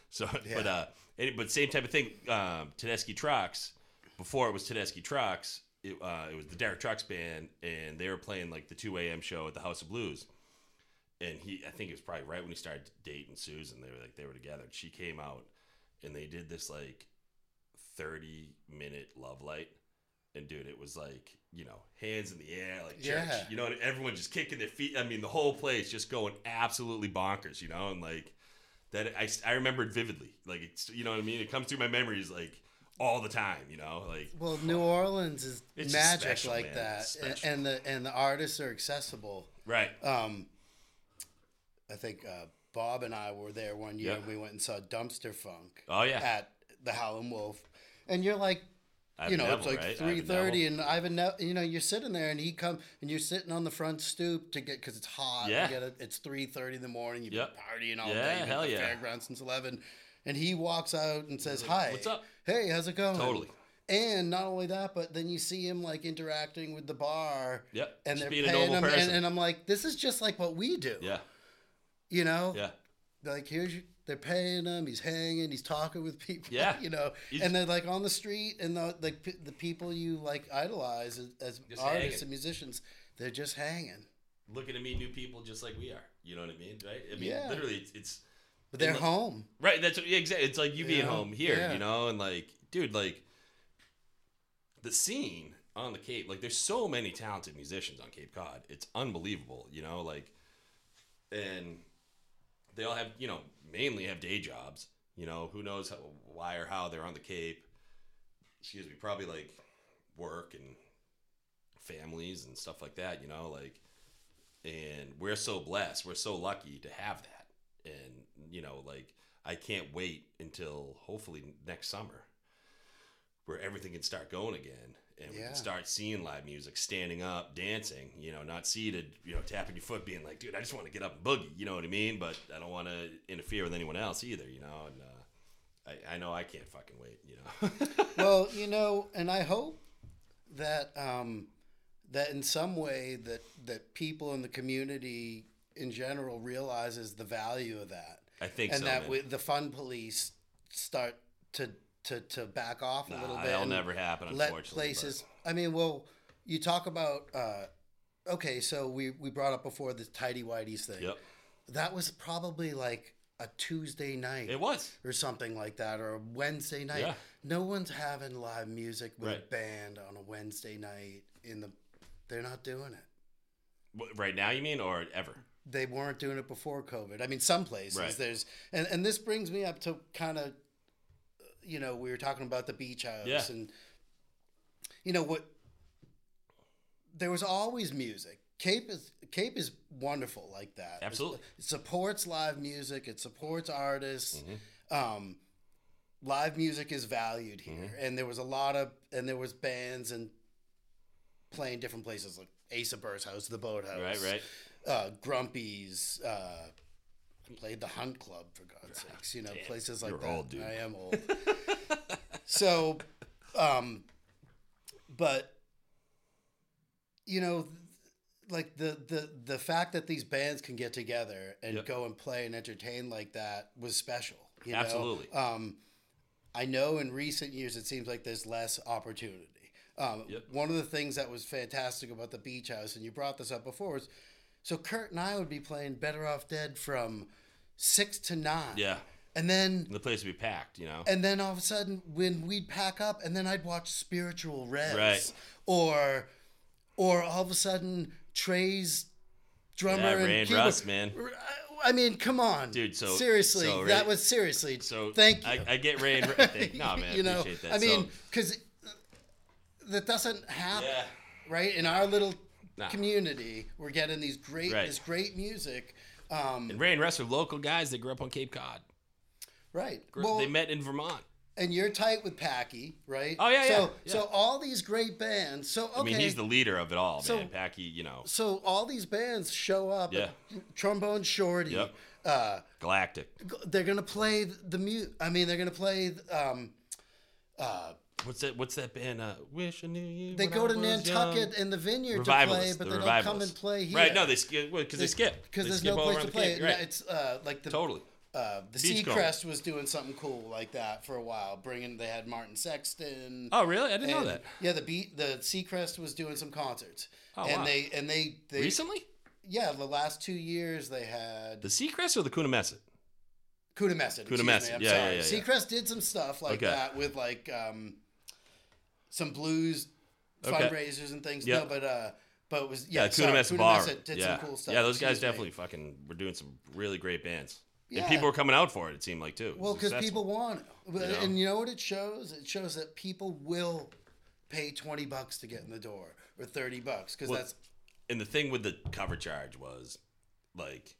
Speaker 1: So, but uh, any- but same type of thing. Um, Tedeschi Trucks. Before it was Tedeschi Trucks, it, uh, it was the Derek Trucks band, and they were playing like the two a.m. show at the House of Blues. And he, I think it was probably right when he started dating Susan. They were like they were together. She came out, and they did this like thirty minute love light. And dude, it was like you know, hands in the air, like church.
Speaker 2: Yeah.
Speaker 1: You know, and everyone just kicking their feet. I mean, the whole place just going absolutely bonkers. You know, and like that, I I remember it vividly. Like it's you know what I mean. It comes through my memories like all the time. You know, like
Speaker 2: Well, New Orleans is magic
Speaker 1: special,
Speaker 2: like
Speaker 1: man.
Speaker 2: that, and, and the and the artists are accessible.
Speaker 1: right.
Speaker 2: Um, I think uh, Bob and I were there one year.
Speaker 1: Yeah.
Speaker 2: and We went and saw Dumpstaphunk
Speaker 1: Oh yeah,
Speaker 2: at the Howlin' Wolf, and you're like,
Speaker 1: Ivan
Speaker 2: you know,
Speaker 1: Neville,
Speaker 2: it's like
Speaker 1: right?
Speaker 2: three thirty, and Ivan, ne- you know, you're sitting there, and he come, and you're sitting on the front stoop to get because it's hot.
Speaker 1: Yeah.
Speaker 2: You get it, it's three thirty in the morning. You've
Speaker 1: Yep.
Speaker 2: been partying all
Speaker 1: Yeah,
Speaker 2: day. You've been
Speaker 1: hell
Speaker 2: at the
Speaker 1: yeah.
Speaker 2: fairgrounds since eleven, and he walks out and says, "Hi,
Speaker 1: "What's up?"
Speaker 2: Hey, how's it going?"
Speaker 1: Totally.
Speaker 2: And not only that, but then you see him like interacting with the bar,
Speaker 1: Yep.
Speaker 2: and
Speaker 1: Just
Speaker 2: they're paying him, and, and I'm like, this is just like what we do.
Speaker 1: yeah.
Speaker 2: You know,
Speaker 1: Yeah.
Speaker 2: Like here's your, they're paying him. He's hanging. He's talking with people.
Speaker 1: Yeah.
Speaker 2: you know,
Speaker 1: He's-
Speaker 2: and they're like on the street, and the like p- the people you like idolize as, as artists
Speaker 1: hanging.
Speaker 2: and musicians, they're just hanging.
Speaker 1: Looking to meet new people just like we are. You know what I mean? Right? I mean,
Speaker 2: Yeah.
Speaker 1: literally, it's, it's
Speaker 2: But they're
Speaker 1: the-
Speaker 2: home.
Speaker 1: Right, that's yeah, exactly. It's like you being
Speaker 2: Yeah,
Speaker 1: home here,
Speaker 2: yeah.
Speaker 1: you know, and like, dude, like the scene on the Cape, like, there's so many talented musicians on Cape Cod. It's unbelievable, you know, like, and they all have, you know, mainly have day jobs. You know, who knows how, why or how they're on the Cape? Excuse me, probably like work and families and stuff like that. You know, like, and we're so blessed. We're so lucky to have that and you know like i can't wait until hopefully next summer where everything can start going again and we
Speaker 2: Yeah.
Speaker 1: can start seeing live music standing up dancing you know not seated you know tapping your foot being like dude i just want to get up and boogie you know what i mean? But i don't want to interfere with anyone else either you know and uh, I, I know i can't fucking wait you know?
Speaker 2: Well, you know, and I hope that um, that in some way that that people in the community in general realizes the value of that,
Speaker 1: i think
Speaker 2: and
Speaker 1: so
Speaker 2: that we, the fun police start to to to back off a
Speaker 1: Nah,
Speaker 2: little bit.
Speaker 1: that'll never happen
Speaker 2: let
Speaker 1: unfortunately
Speaker 2: places. I mean, well, you talk about. Uh, okay, so we we brought up before the tidy whities thing.
Speaker 1: yep
Speaker 2: That was probably like a Tuesday night
Speaker 1: it was
Speaker 2: or something like that, or a Wednesday night.
Speaker 1: Yeah.
Speaker 2: No one's having live music with a band on a Wednesday night in the. They're not doing it.
Speaker 1: Right now you mean or ever
Speaker 2: They weren't doing it before COVID. I mean, some places
Speaker 1: Right.
Speaker 2: there's, and and this brings me up to kind of, you know, we were talking about the beach house
Speaker 1: Yeah.
Speaker 2: and, you know what. There was always music. Cape is Cape is wonderful like that.
Speaker 1: Absolutely.
Speaker 2: it supports live music. It supports artists.
Speaker 1: Mhm.
Speaker 2: um, live music is valued here,
Speaker 1: Mm-hmm.
Speaker 2: and there was a lot of and there was bands and playing different places like Asa Bearse House, the Boathouse,
Speaker 1: right right
Speaker 2: uh, Grumpy's. Uh, played the Hunt Club for God's sakes, you know
Speaker 1: Damn,
Speaker 2: places like
Speaker 1: you're
Speaker 2: that.
Speaker 1: old, dude.
Speaker 2: I am old. so, um, but you know, like the the the fact that these bands can get together and
Speaker 1: Yep.
Speaker 2: go and play and entertain like that was special. You know?
Speaker 1: Absolutely.
Speaker 2: Um, I know in recent years it seems like there's less opportunity. Um,
Speaker 1: Yep.
Speaker 2: One of the things that was fantastic about the Beach House, and you brought this up before, was so Kurt and I would be playing Better Off Dead from six to nine.
Speaker 1: yeah
Speaker 2: And then
Speaker 1: the place would be packed you know
Speaker 2: and then all of a sudden when we'd pack up and then I'd watch Spiritual Rez.
Speaker 1: Right.
Speaker 2: Or or all of a sudden Trey's drummer
Speaker 1: Yeah,
Speaker 2: and
Speaker 1: Ray and Russ, man.
Speaker 2: I mean, come on,
Speaker 1: Dude, so-
Speaker 2: seriously,
Speaker 1: so Ray-
Speaker 2: that was seriously.
Speaker 1: So
Speaker 2: thank you.
Speaker 1: I, I get Ray and Ray. Thank, no, man,
Speaker 2: you know,
Speaker 1: appreciate that.
Speaker 2: I mean,
Speaker 1: So,
Speaker 2: because that doesn't happen,
Speaker 1: yeah,
Speaker 2: right? In our little
Speaker 1: Nah.
Speaker 2: community, we're getting these great,
Speaker 1: Right.
Speaker 2: this great music. Um,
Speaker 1: and Ray and Russ are local guys that grew up on Cape Cod.
Speaker 2: right. Well,
Speaker 1: they met in Vermont.
Speaker 2: and you're tight with Packy, right?
Speaker 1: Oh, yeah,
Speaker 2: so,
Speaker 1: yeah, yeah.
Speaker 2: So all these great bands. So okay.
Speaker 1: I mean, he's the leader of it all,
Speaker 2: So-
Speaker 1: man. Packy, you know,
Speaker 2: so all these bands show up.
Speaker 1: Yeah.
Speaker 2: Trombone Shorty.
Speaker 1: Yep.
Speaker 2: Uh,
Speaker 1: Galactic.
Speaker 2: they're gonna play the mute. I mean, they're gonna play. Um, uh,
Speaker 1: What's that? What's that band? Uh, Wish I knew you.
Speaker 2: they go
Speaker 1: I
Speaker 2: to Nantucket
Speaker 1: young.
Speaker 2: in the vineyard to play, but
Speaker 1: the
Speaker 2: they don't come and play here.
Speaker 1: Right? No, they skip because they, skip
Speaker 2: because
Speaker 1: They
Speaker 2: there's
Speaker 1: skip
Speaker 2: no place to
Speaker 1: the
Speaker 2: play.
Speaker 1: Right.
Speaker 2: It's uh, like the
Speaker 1: totally.
Speaker 2: uh, the. Seacrest was doing something cool like that for a while. Bringing they had Martin Sexton.
Speaker 1: Oh, really? I didn't know that.
Speaker 2: Yeah, the beat the Seacrest was doing some concerts,
Speaker 1: Oh,
Speaker 2: and
Speaker 1: wow.
Speaker 2: they and they, they
Speaker 1: Recently,
Speaker 2: yeah the last two years they had
Speaker 1: the Seacrest or the Coonamessett?
Speaker 2: Kudamessett. excuse
Speaker 1: Kudamessett,
Speaker 2: me, I'm
Speaker 1: yeah, yeah, yeah, yeah.
Speaker 2: Seacrest did some stuff like
Speaker 1: Okay.
Speaker 2: that with like um, some blues
Speaker 1: Okay.
Speaker 2: fundraisers and things.
Speaker 1: Yeah.
Speaker 2: No, but uh, but it was yeah,
Speaker 1: Yeah,
Speaker 2: sorry,
Speaker 1: Bar.
Speaker 2: Did
Speaker 1: yeah,
Speaker 2: some cool stuff.
Speaker 1: yeah. Those guys
Speaker 2: excuse me.
Speaker 1: definitely fucking were doing some really great bands.
Speaker 2: Yeah.
Speaker 1: And people were coming out for it. It seemed like too.
Speaker 2: Well, because people want it.
Speaker 1: You know?
Speaker 2: And you know what it shows? It shows that people will pay 20 bucks to get in the door or 30 bucks because
Speaker 1: Well,
Speaker 2: that's
Speaker 1: and the thing with the cover charge was like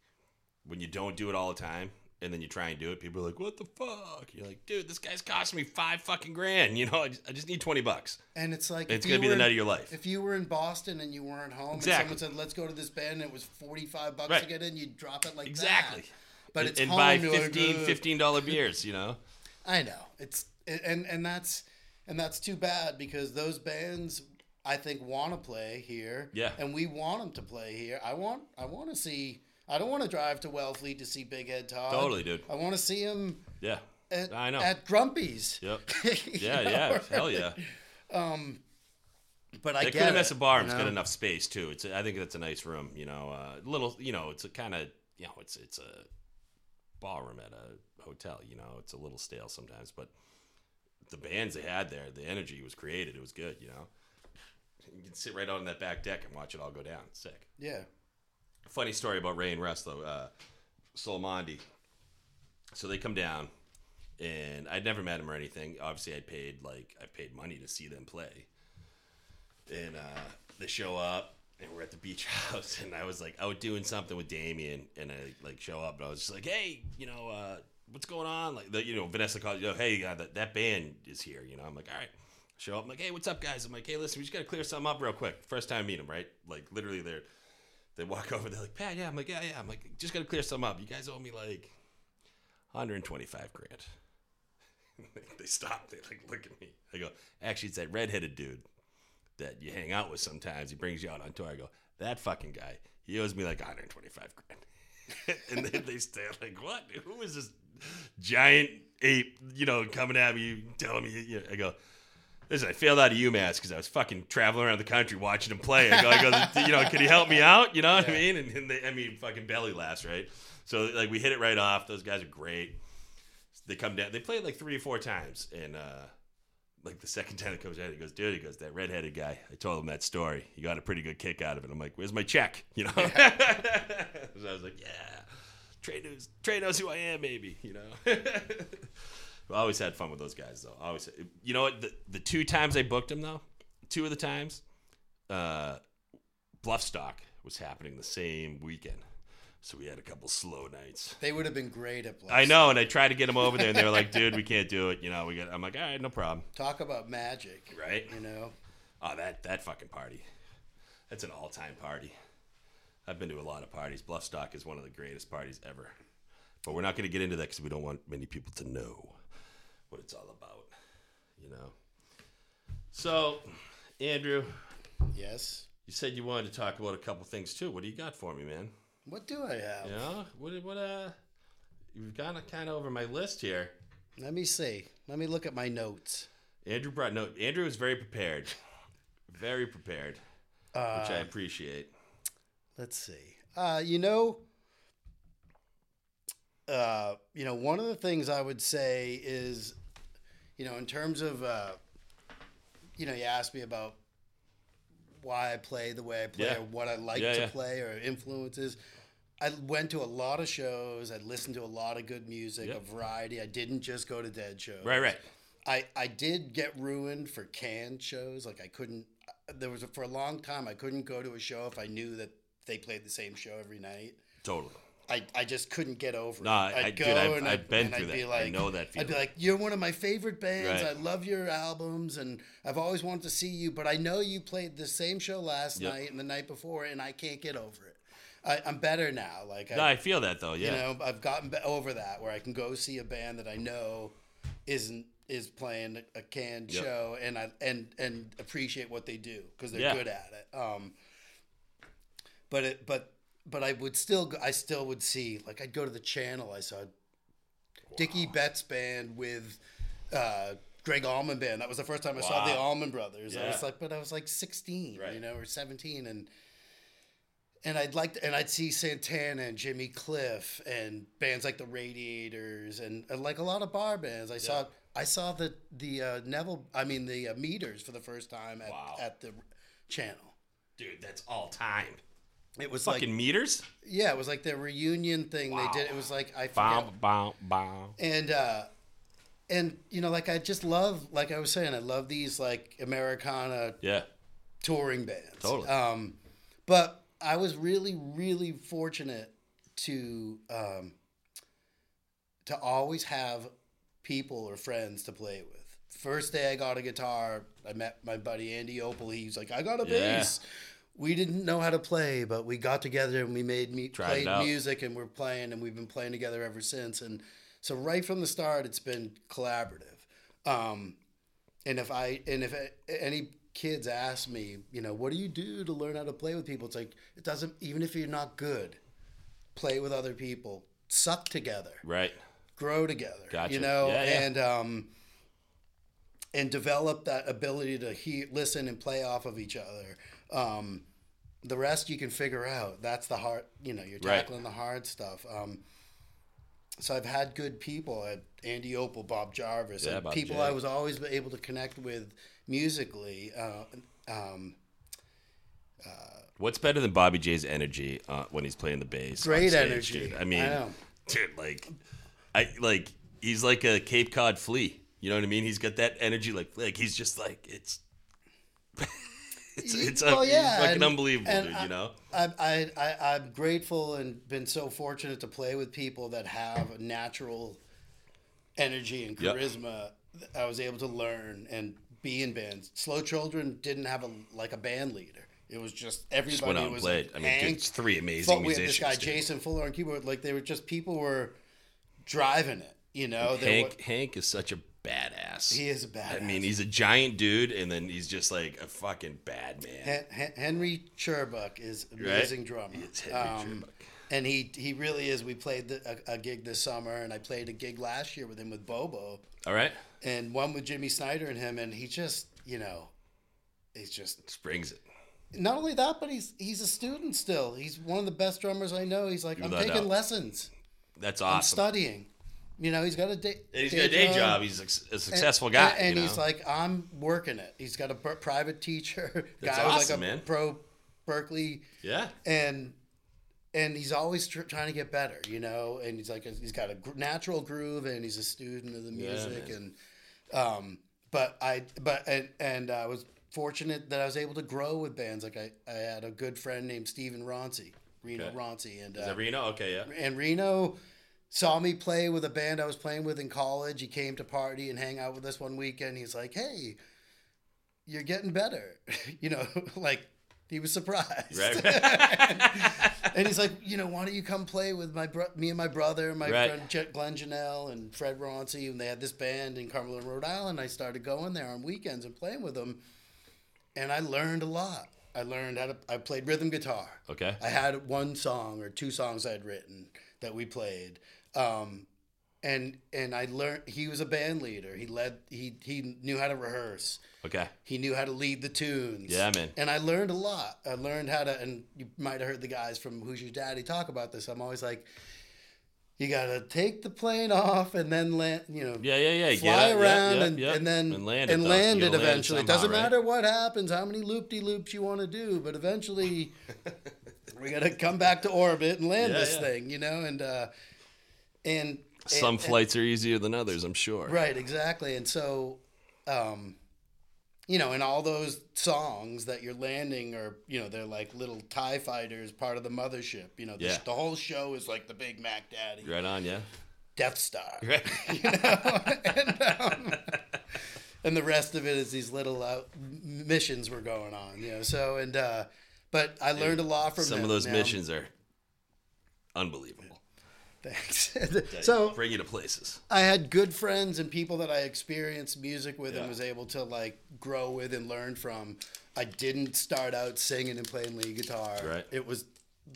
Speaker 1: when you don't do it all the time and then you try and do it people are like what the fuck you're like dude this guy's costing me five fucking grand you know i just, I just need 20 bucks
Speaker 2: and it's like
Speaker 1: it's gonna be the night of your life
Speaker 2: If you were in Boston and you weren't home
Speaker 1: Exactly.
Speaker 2: and someone said, let's go to this band and it was 45 bucks
Speaker 1: Right.
Speaker 2: to get in, you'd drop it like
Speaker 1: exactly
Speaker 2: that. But
Speaker 1: and,
Speaker 2: it's
Speaker 1: and
Speaker 2: home,
Speaker 1: buy
Speaker 2: you're like,
Speaker 1: 15
Speaker 2: "Ugh."
Speaker 1: 15 dollar beers you know
Speaker 2: I know. It's and and that's and that's too bad because those bands I think want to play here.
Speaker 1: Yeah.
Speaker 2: And we want them to play here. I want I want to see I don't want to drive to Wellfleet to see Big Head Todd.
Speaker 1: Totally, dude.
Speaker 2: I want to see him
Speaker 1: yeah
Speaker 2: at,
Speaker 1: I know.
Speaker 2: at Grumpy's.
Speaker 1: yep yeah
Speaker 2: know?
Speaker 1: yeah hell yeah
Speaker 2: Um but I
Speaker 1: They
Speaker 2: get it,
Speaker 1: messed a bar.
Speaker 2: you
Speaker 1: It's got enough space too. It's I think that's a nice room. You know, uh, little. You know, it's a kind of you know, it's it's a ballroom at a hotel. You know, it's a little stale sometimes, but the bands they had there, the energy was created. It was good. You know, you can sit right out on that back deck and watch it all go down. It's sick.
Speaker 2: Yeah.
Speaker 1: Funny story about Ray and Russ though. Uh. So they come down, and I'd never met him or anything. Obviously, I'd paid like I paid money to see them play, and uh, they show up, and we're at the beach house, and I was like out doing something with Damien, and I like show up, and I was just like, hey, you know, uh, what's going on? Like, the, you know, Vanessa called, you know, hey, uh, that that band is here. You know, I'm like, all right. Show up, I'm like, hey, what's up, guys? I'm like, hey, listen, we just gotta clear something up real quick. First time I meet right? Like, literally, they're they walk over. They're like, Pat, yeah. I'm like, yeah, yeah. I'm like, just gotta clear something up. You guys owe me like 125 grand. they stop. They like look at me. I go, actually, it's that redheaded dude that you hang out with sometimes. He brings you out on tour. I go, that fucking guy. He owes me like 125 grand. and then they stare like, what? Who is this giant ape? You know, coming at me, telling me. You know, I go. Listen, I failed out of UMass because I was fucking traveling around the country watching him play. I go, I go you know, can he help me out? You know what I mean? And, and they, I mean, fucking belly laughs, right? So like we hit it right off. Those guys are great. They come down. They played like three or four times, and uh, like the second time it comes out, he goes, "Dude," he goes, "That redheaded guy." I told him that story. He got a pretty good kick out of it. I'm like, "Where's my check?" You know. so I was like, "Yeah, Trey knows. Trey knows who I am, maybe." You know. I always had fun with those guys, though. I always, you know what? The, the two times I booked them, though, two of the times, uh, Bluffstock was happening the same weekend, so we had a couple slow nights.
Speaker 2: They would have been great at Bless.
Speaker 1: I know, and I tried to get them over there, and they were like, "Dude, we can't do it." You know, we got. I'm like, "All right, no problem."
Speaker 2: Talk about magic.
Speaker 1: Right?
Speaker 2: You know?
Speaker 1: Oh, that that fucking party. That's an all-time party. I've been to a lot of parties. Bluffstock is one of the greatest parties ever. But we're not going to get into that because we don't want many people to know what it's all about. You know. So, Andrew,
Speaker 2: Yes.
Speaker 1: you said you wanted to talk about a couple things too. What do you got for me, man?
Speaker 2: What do I have?
Speaker 1: You know, what what uh, you've got kind of over my list here.
Speaker 2: Let me see. Let me look at my notes.
Speaker 1: Andrew brought note. Andrew is very prepared, very prepared,
Speaker 2: Uh,
Speaker 1: which I appreciate.
Speaker 2: Let's see. Uh, you know, uh, you know, one of the things I would say is, you know, in terms of, uh, you know, you asked me about why I play the way I play,
Speaker 1: Yeah.
Speaker 2: or what I like
Speaker 1: Yeah,
Speaker 2: to
Speaker 1: yeah.
Speaker 2: play, or influences. I went to a lot of shows. I listened to a lot of good music,
Speaker 1: Yep.
Speaker 2: a variety. I didn't just go to dead shows.
Speaker 1: Right, right.
Speaker 2: I, I did get ruined for canned shows. Like I couldn't. There was a, for a long time I couldn't go to a show if I knew that they played the same show every night.
Speaker 1: Totally.
Speaker 2: I, I just couldn't get over
Speaker 1: No,
Speaker 2: it.
Speaker 1: I-
Speaker 2: I'd
Speaker 1: I-
Speaker 2: go
Speaker 1: dude, I've-
Speaker 2: and
Speaker 1: I've
Speaker 2: I'd,
Speaker 1: been
Speaker 2: and
Speaker 1: through
Speaker 2: I'd be
Speaker 1: that. I know that feeling.
Speaker 2: I'd be like, you're one of my favorite bands.
Speaker 1: Right.
Speaker 2: I love your albums, and I've always wanted to see you. But I know you played the same show last
Speaker 1: Yep.
Speaker 2: night and the night before, and I can't get over it. I, I'm better now. Like
Speaker 1: No,
Speaker 2: I,
Speaker 1: I feel that though. Yeah.
Speaker 2: you know, I've gotten over that where I can go see a band that I know isn't is playing a canned
Speaker 1: Yep.
Speaker 2: show, and I and and appreciate what they do because they're
Speaker 1: Yeah.
Speaker 2: good at it. Um, but it but but I would still I still would see like I'd go to the channel. I saw Dickey Betts band with. Uh, Gregg Allman band. That was the first time I saw the Allman Brothers. I was like, but I was like 16,
Speaker 1: Right.
Speaker 2: you know, or 17, and and I'd like to, and I'd see Santana and Jimmy Cliff and bands like the Radiators and, and like a lot of bar bands. I saw I saw the the uh, Neville I mean the uh, Meters for the first time at
Speaker 1: Wow.
Speaker 2: at the channel.
Speaker 1: Dude, that's all time.
Speaker 2: It was
Speaker 1: Fucking
Speaker 2: like
Speaker 1: meters.
Speaker 2: yeah, it was like the reunion thing they did. It was like I
Speaker 1: Bow, bow, bow.
Speaker 2: and uh and you know like i just love like i was saying i love these like americana
Speaker 1: Yeah.
Speaker 2: touring bands
Speaker 1: Totally.
Speaker 2: um but i was really really fortunate to um to always have people or friends to play with first day i got a guitar i met my buddy andy opal he's like i got a
Speaker 1: Yeah.
Speaker 2: bass we didn't know how to play but we got together and we made me
Speaker 1: Tried
Speaker 2: played music and we're playing and we've been playing together ever since and so right from the start it's been collaborative um and if i and if any kids ask me you know what do you do to learn how to play with people it's like it doesn't even if you're not good play with other people suck together
Speaker 1: Right.
Speaker 2: grow together
Speaker 1: Gotcha.
Speaker 2: you know
Speaker 1: Yeah, yeah.
Speaker 2: and um and develop that ability to hear listen and play off of each other um the rest you can figure out that's the hard you know you're
Speaker 1: Right.
Speaker 2: tackling the hard stuff um so I've had good people, uh, Andy Opal, Bob Jarvis,
Speaker 1: Yeah,
Speaker 2: and
Speaker 1: Bob
Speaker 2: people
Speaker 1: J.
Speaker 2: I was always able to connect with musically. Uh, um,
Speaker 1: What's better than Bobby J's energy uh, when he's playing the bass?
Speaker 2: great
Speaker 1: stage,
Speaker 2: energy.
Speaker 1: dude? I mean,
Speaker 2: know.
Speaker 1: dude, like, I like he's like a Cape Cod flea. You know what I mean? He's got that energy, like, like he's just like it's. it's it's
Speaker 2: Well,
Speaker 1: a,
Speaker 2: yeah,
Speaker 1: fucking
Speaker 2: and-
Speaker 1: unbelievable,
Speaker 2: and
Speaker 1: dude.
Speaker 2: I-
Speaker 1: you know?
Speaker 2: I, I, I, I'm grateful and been so fortunate to play with people that have a natural energy and charisma. that I was able to learn and be in bands. Slow Children didn't have a like a band leader. It was just everybody
Speaker 1: Just went out and
Speaker 2: was
Speaker 1: played. I mean, dude, three amazing
Speaker 2: Full- we had
Speaker 1: musicians.
Speaker 2: this guy
Speaker 1: dude.
Speaker 2: Jason Fuller on keyboard. Like they were just people were driving it. You know,
Speaker 1: Hank
Speaker 2: were-
Speaker 1: Hank is such a badass.
Speaker 2: he is a badass.
Speaker 1: I mean, he's a giant dude, and then he's just like a fucking bad man.
Speaker 2: Henry Sherbuck is an
Speaker 1: Right?
Speaker 2: amazing drummer.
Speaker 1: It's Henry
Speaker 2: Um, and he he really is. We played the, a, a gig this summer, and I played a gig last year with him with Bobo,
Speaker 1: All right,
Speaker 2: and one with Jimmy Snyder and him, and he just you know, he's just
Speaker 1: Springs it.
Speaker 2: not only that, but he's he's a student still. He's one of the best drummers I know. He's like I'm taking
Speaker 1: doubt.
Speaker 2: lessons,
Speaker 1: That's
Speaker 2: I'm
Speaker 1: awesome.
Speaker 2: studying. You know, he's got a day.
Speaker 1: And he's got a day job. He's a, successful guy.
Speaker 2: and, and he's
Speaker 1: know?
Speaker 2: like, I'm working it. He's got a per- private teacher.
Speaker 1: That's
Speaker 2: guy
Speaker 1: awesome,
Speaker 2: like a
Speaker 1: man.
Speaker 2: pro Berklee
Speaker 1: yeah,
Speaker 2: and and he's always tr- trying to get better, you know. And he's like he's got a gr- natural groove, and he's a student of the music,
Speaker 1: man.
Speaker 2: and um, but I but and and I was fortunate that I was able to grow with bands. Like I I had a good friend named Stephen Ronci, Reno
Speaker 1: Okay.
Speaker 2: Ronci, and uh,
Speaker 1: Reno? Okay, yeah.
Speaker 2: and Reno saw me play with a band I was playing with in college. He came to party and hang out with us one weekend. He's like, "Hey, you're getting better," you know, like he was surprised.
Speaker 1: Right.
Speaker 2: and he's like, "You know, why don't you come play with my bro- me and my brother, my
Speaker 1: Right.
Speaker 2: friend Jet Glenn Janelle and Fred Ronci, and they had this band in Cumberland, Rhode Island. I started going there on weekends and playing with them, and I learned a lot. I learned how to. I played rhythm guitar.
Speaker 1: Okay.
Speaker 2: I had one song or two songs I'd written that we played. Um, and and I learned he was a band leader. He led he he knew how to rehearse.
Speaker 1: Okay.
Speaker 2: He knew how to lead the tunes.
Speaker 1: Yeah, man.
Speaker 2: And I learned a lot. I learned how to and you might have heard the guys from Who's Your Daddy talk about this. I'm always like you got to take the plane off and then land, you know,
Speaker 1: Yeah, yeah, yeah.
Speaker 2: fly
Speaker 1: yep,
Speaker 2: around
Speaker 1: yep,
Speaker 2: and,
Speaker 1: yep.
Speaker 2: and then
Speaker 1: and land it.
Speaker 2: and land it
Speaker 1: gotta land
Speaker 2: eventually. It doesn't
Speaker 1: right?
Speaker 2: matter what happens, how many loop de loops you want to do, but eventually we got to come back to orbit and land
Speaker 1: Yeah,
Speaker 2: this
Speaker 1: yeah.
Speaker 2: thing, you know. And uh, and
Speaker 1: Some
Speaker 2: and-
Speaker 1: flights are easier than others, I'm sure.
Speaker 2: right, exactly. And so, um, you know, in all those songs that you're landing, are you know, they're like little Tie fighters, part of the mothership. You know, the,
Speaker 1: Yeah.
Speaker 2: the whole show is like the Big Mac Daddy,
Speaker 1: Right on, yeah.
Speaker 2: Death Star.
Speaker 1: Right.
Speaker 2: you know, and, um, and the rest of it is these little uh, missions we're going on, you know. So and uh, but I learned a lot from
Speaker 1: Some of those
Speaker 2: man.
Speaker 1: missions are unbelievable.
Speaker 2: Thanks. So
Speaker 1: bring you to places.
Speaker 2: I had good friends and people that I experienced music with
Speaker 1: Yeah.
Speaker 2: and was able to like grow with and learn from. I didn't start out singing and playing lead guitar.
Speaker 1: Right.
Speaker 2: It was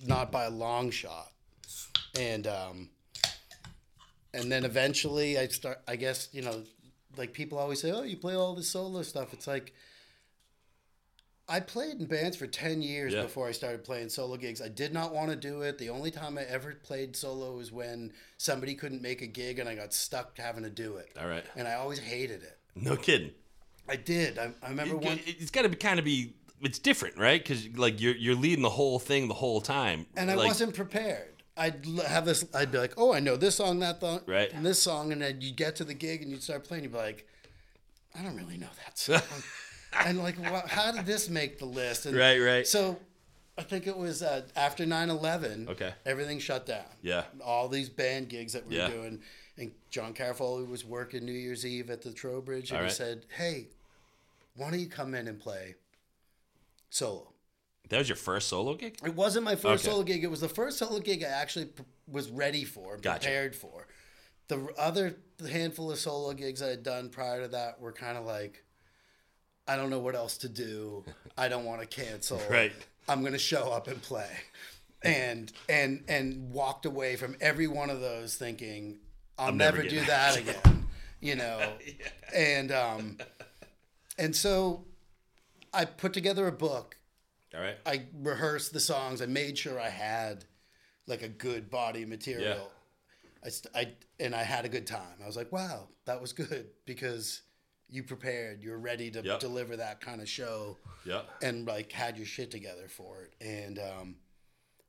Speaker 2: not by a long shot, and um, and then eventually I start. I guess you know, like people always say, "Oh, you play all this solo stuff." It's like I played in bands for ten years
Speaker 1: Yeah.
Speaker 2: before I started playing solo gigs. I did not want to do it. The only time I ever played solo was when somebody couldn't make a gig and I got stuck having to do it,
Speaker 1: All right.
Speaker 2: and I always hated it.
Speaker 1: No kidding.
Speaker 2: I did. I, I remember
Speaker 1: It-
Speaker 2: one.
Speaker 1: It's got to be kind of be it's different, right? Because like you're you're leading the whole thing the whole time,
Speaker 2: and I
Speaker 1: like,
Speaker 2: wasn't prepared. I'd have this. I'd be like, "Oh, I know this song, that song,
Speaker 1: Right.
Speaker 2: and this song," and then you get to the gig and you start playing. You'd be like, "I don't really know that song," and like, well, "How did this make the list?" And
Speaker 1: Right, right.
Speaker 2: So, I think it was uh, after 9-11,
Speaker 1: Okay.
Speaker 2: everything shut down.
Speaker 1: Yeah.
Speaker 2: all these band gigs that we
Speaker 1: Yeah.
Speaker 2: were doing, and John Carafoli was working New Year's Eve at the Trowbridge, and
Speaker 1: All
Speaker 2: he
Speaker 1: right.
Speaker 2: said, "Hey, why don't you come in and play solo?"
Speaker 1: that was your first solo gig.
Speaker 2: It wasn't my first
Speaker 1: Okay.
Speaker 2: solo gig. It was the first solo gig I actually was ready for,
Speaker 1: Gotcha.
Speaker 2: prepared for. The other handful of solo gigs I had done prior to that were kind of like, I don't know what else to do. I don't want to cancel.
Speaker 1: Right.
Speaker 2: I'm gonna show up and play, and and and walked away from every one of those thinking I'll
Speaker 1: I'm never
Speaker 2: never, do that again. You know, and um, and so I put together a book
Speaker 1: All right.
Speaker 2: I rehearsed the songs. I made sure I had like a good body material. I, st- I and I had a good time. I was like, wow, that was good because you prepared. You're ready to
Speaker 1: Yep.
Speaker 2: deliver that kind of show
Speaker 1: Yeah.
Speaker 2: and like had your shit together for it. And um,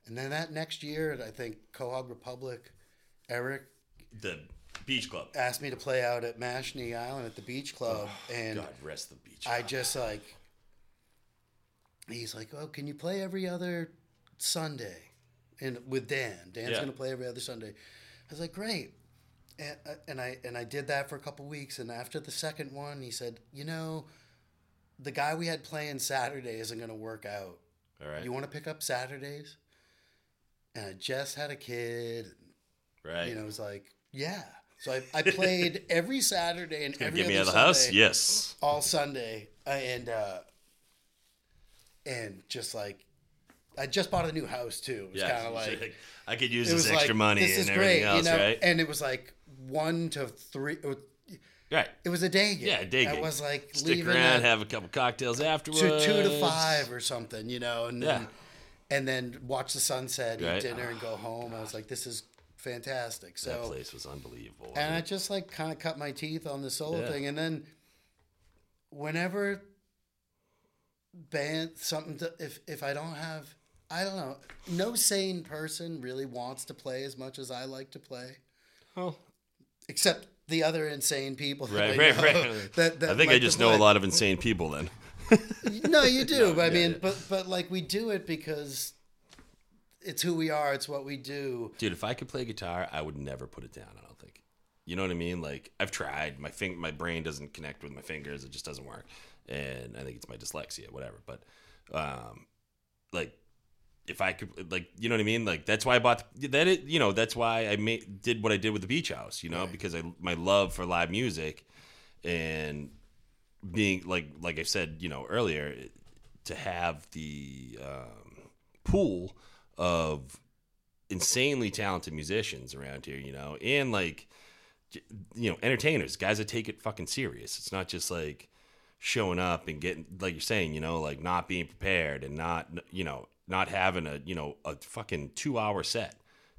Speaker 2: and then that next year, I think Quahog Republic, Eric
Speaker 1: The beach club.
Speaker 2: asked me to play out at Mashnee Island at the Beach Club, and
Speaker 1: God rest the beach.
Speaker 2: I just like he's like, "Oh, can you play every other Sunday?" And with Dan, Dan's
Speaker 1: Yeah.
Speaker 2: gonna play every other Sunday. I was like, "Great," and, uh, and I and I did that for a couple weeks. And after the second one, he said, "You know, the guy we had playing Saturday isn't gonna work out.
Speaker 1: All right.
Speaker 2: You want to pick up Saturdays?" And I just had a kid.
Speaker 1: right.
Speaker 2: You know, it was like, "Yeah." So I, I played every Saturday and every
Speaker 1: get me out of the house? Yes.
Speaker 2: all Sunday, and uh, and just like I just bought a new house too. It was
Speaker 1: Yeah.
Speaker 2: kind of like
Speaker 1: I could use this extra
Speaker 2: like,
Speaker 1: money
Speaker 2: This
Speaker 1: and
Speaker 2: is
Speaker 1: everything
Speaker 2: great,
Speaker 1: else,
Speaker 2: you know.
Speaker 1: right?
Speaker 2: And it was like one to three. It was,
Speaker 1: right.
Speaker 2: it was a day game.
Speaker 1: Yeah, a day
Speaker 2: I
Speaker 1: game.
Speaker 2: was like
Speaker 1: Stick around, have a couple cocktails afterwards.
Speaker 2: two, two to five or something, you know, and then
Speaker 1: Yeah.
Speaker 2: and then watch the sunset, eat
Speaker 1: Right.
Speaker 2: dinner, and go home. I was like, this is fantastic. So
Speaker 1: That place was unbelievable.
Speaker 2: and I just like kind of cut my teeth on the solo
Speaker 1: Yeah.
Speaker 2: thing, and then whenever band something to, if if I don't have I don't know no sane person really wants to play as much as I like to play,
Speaker 1: Oh,
Speaker 2: except the other insane people.
Speaker 1: Right,
Speaker 2: I
Speaker 1: right,
Speaker 2: know
Speaker 1: right.
Speaker 2: That, that
Speaker 1: I think I just know a lot of insane people then.
Speaker 2: No, you do.
Speaker 1: No,
Speaker 2: but I
Speaker 1: yeah,
Speaker 2: mean,
Speaker 1: yeah.
Speaker 2: but but like we do it because it's who we are. It's what we do.
Speaker 1: Dude, if I could play guitar, I would never put it down. I don't think. You know what I mean? Like I've tried. My fing- my brain doesn't connect with my fingers. It just doesn't work. And I think it's my dyslexia, whatever. But, um, like, if I could, like, you know what I mean? Like that's why I bought the, that. It, you know, that's why I made did what I did with the beach house. You know,
Speaker 2: Right.
Speaker 1: because I my love for live music, and being like like I said, you know earlier, to have the um, pool of insanely talented musicians around here, you know, and like, you know, entertainers, guys that take it fucking serious. It's not just like showing up and getting, like you're saying, you know, like not being prepared and not, you know, not having a, you know, a fucking two hour set.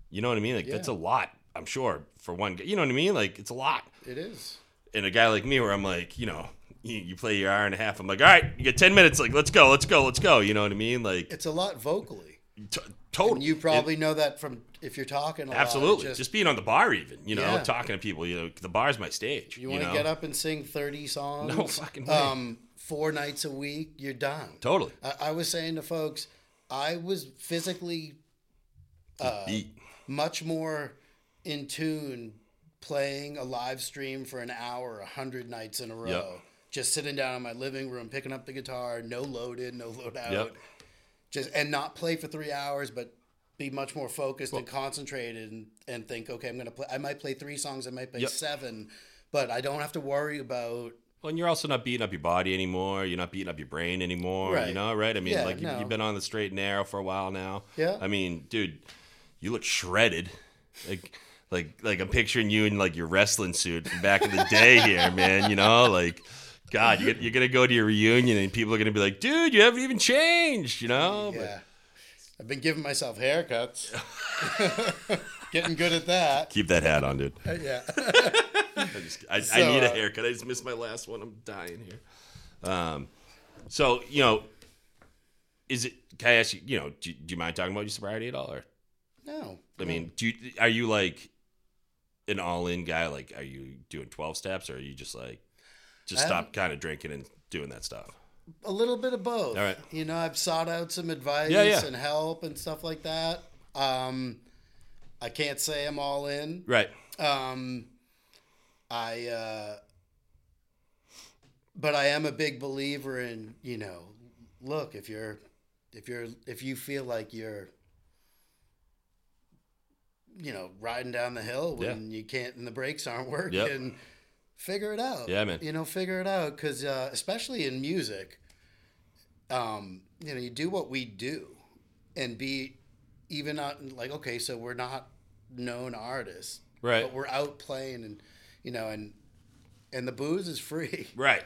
Speaker 1: You know what I mean? Like that's a lot, I'm sure, for one. You know what I mean? Like it's a lot.
Speaker 2: It is.
Speaker 1: And a guy like me, where I'm like, you know, you, you play your hour and a half. I'm like, all right, you get ten minutes. Like, let's go, let's go, let's go. You know what I mean? Like,
Speaker 2: It's a lot vocally.
Speaker 1: t- totally.
Speaker 2: And you probably know that from if you're talking. A lot,
Speaker 1: Absolutely.
Speaker 2: just-
Speaker 1: Just, being on the bar, even, you know,
Speaker 2: Yeah.
Speaker 1: talking to people, you know, the bar's my stage.
Speaker 2: You want to get up and sing 30 songs?
Speaker 1: No fucking way.
Speaker 2: Um, four nights a week, you're done.
Speaker 1: Totally.
Speaker 2: I, I was saying to folks, I was physically uh, much more in tune playing a live stream for an hour, a hundred nights in a row.
Speaker 1: Yep.
Speaker 2: Just sitting down in my living room, picking up the guitar, no load in, no load out.
Speaker 1: Yep.
Speaker 2: Just and not play for three hours, but be much more focused and concentrated and, and think, okay, I'm gonna play I might play three songs, I might play
Speaker 1: Yep.
Speaker 2: seven, but I don't have to worry about
Speaker 1: Well, and you're also not beating up your body anymore. You're not beating up your brain anymore. You know, right? I mean,
Speaker 2: Yeah,
Speaker 1: like you,
Speaker 2: no.
Speaker 1: you've been on the straight and narrow for a while now.
Speaker 2: Yeah.
Speaker 1: I mean, dude, you look shredded. Like, like, like I'm picturing you in like your wrestling suit back in the day here, man. You know, like, God, you're, you're gonna go to your reunion and people are gonna be like, dude, you haven't even changed. You know?
Speaker 2: Yeah.
Speaker 1: But
Speaker 2: I've been giving myself haircuts. Getting good at that.
Speaker 1: keep that hat on, dude.
Speaker 2: Uh, yeah.
Speaker 1: I, just, I, I need a
Speaker 2: uh,
Speaker 1: haircut. I just missed my last one. I'm dying here. Um, so you know, is it? Can I ask you? You know, do, do you mind talking about your sobriety at all? Or
Speaker 2: No.
Speaker 1: I mean, do you are you like an all in guy? Like, are you doing twelve steps, or are you just like just
Speaker 2: I
Speaker 1: stop kind of drinking and doing that stuff?
Speaker 2: a little bit of both.
Speaker 1: All right.
Speaker 2: You know, I've sought out some advice
Speaker 1: Yeah, yeah.
Speaker 2: and help and stuff like that. Um, I can't say I'm all in.
Speaker 1: Right.
Speaker 2: Um, I, uh, but I am a big believer in you know, look if you're, if you're, if you feel like you're, you know, riding down the hill when
Speaker 1: Yeah.
Speaker 2: you can't and the brakes aren't working,
Speaker 1: Yep.
Speaker 2: figure it out.
Speaker 1: Yeah, man.
Speaker 2: You know, figure it out because uh, especially in music, um, you know, you do what we do, and be even not like okay, so we're not known artists,
Speaker 1: Right.
Speaker 2: but we're out playing and you know and and the booze is free
Speaker 1: Right.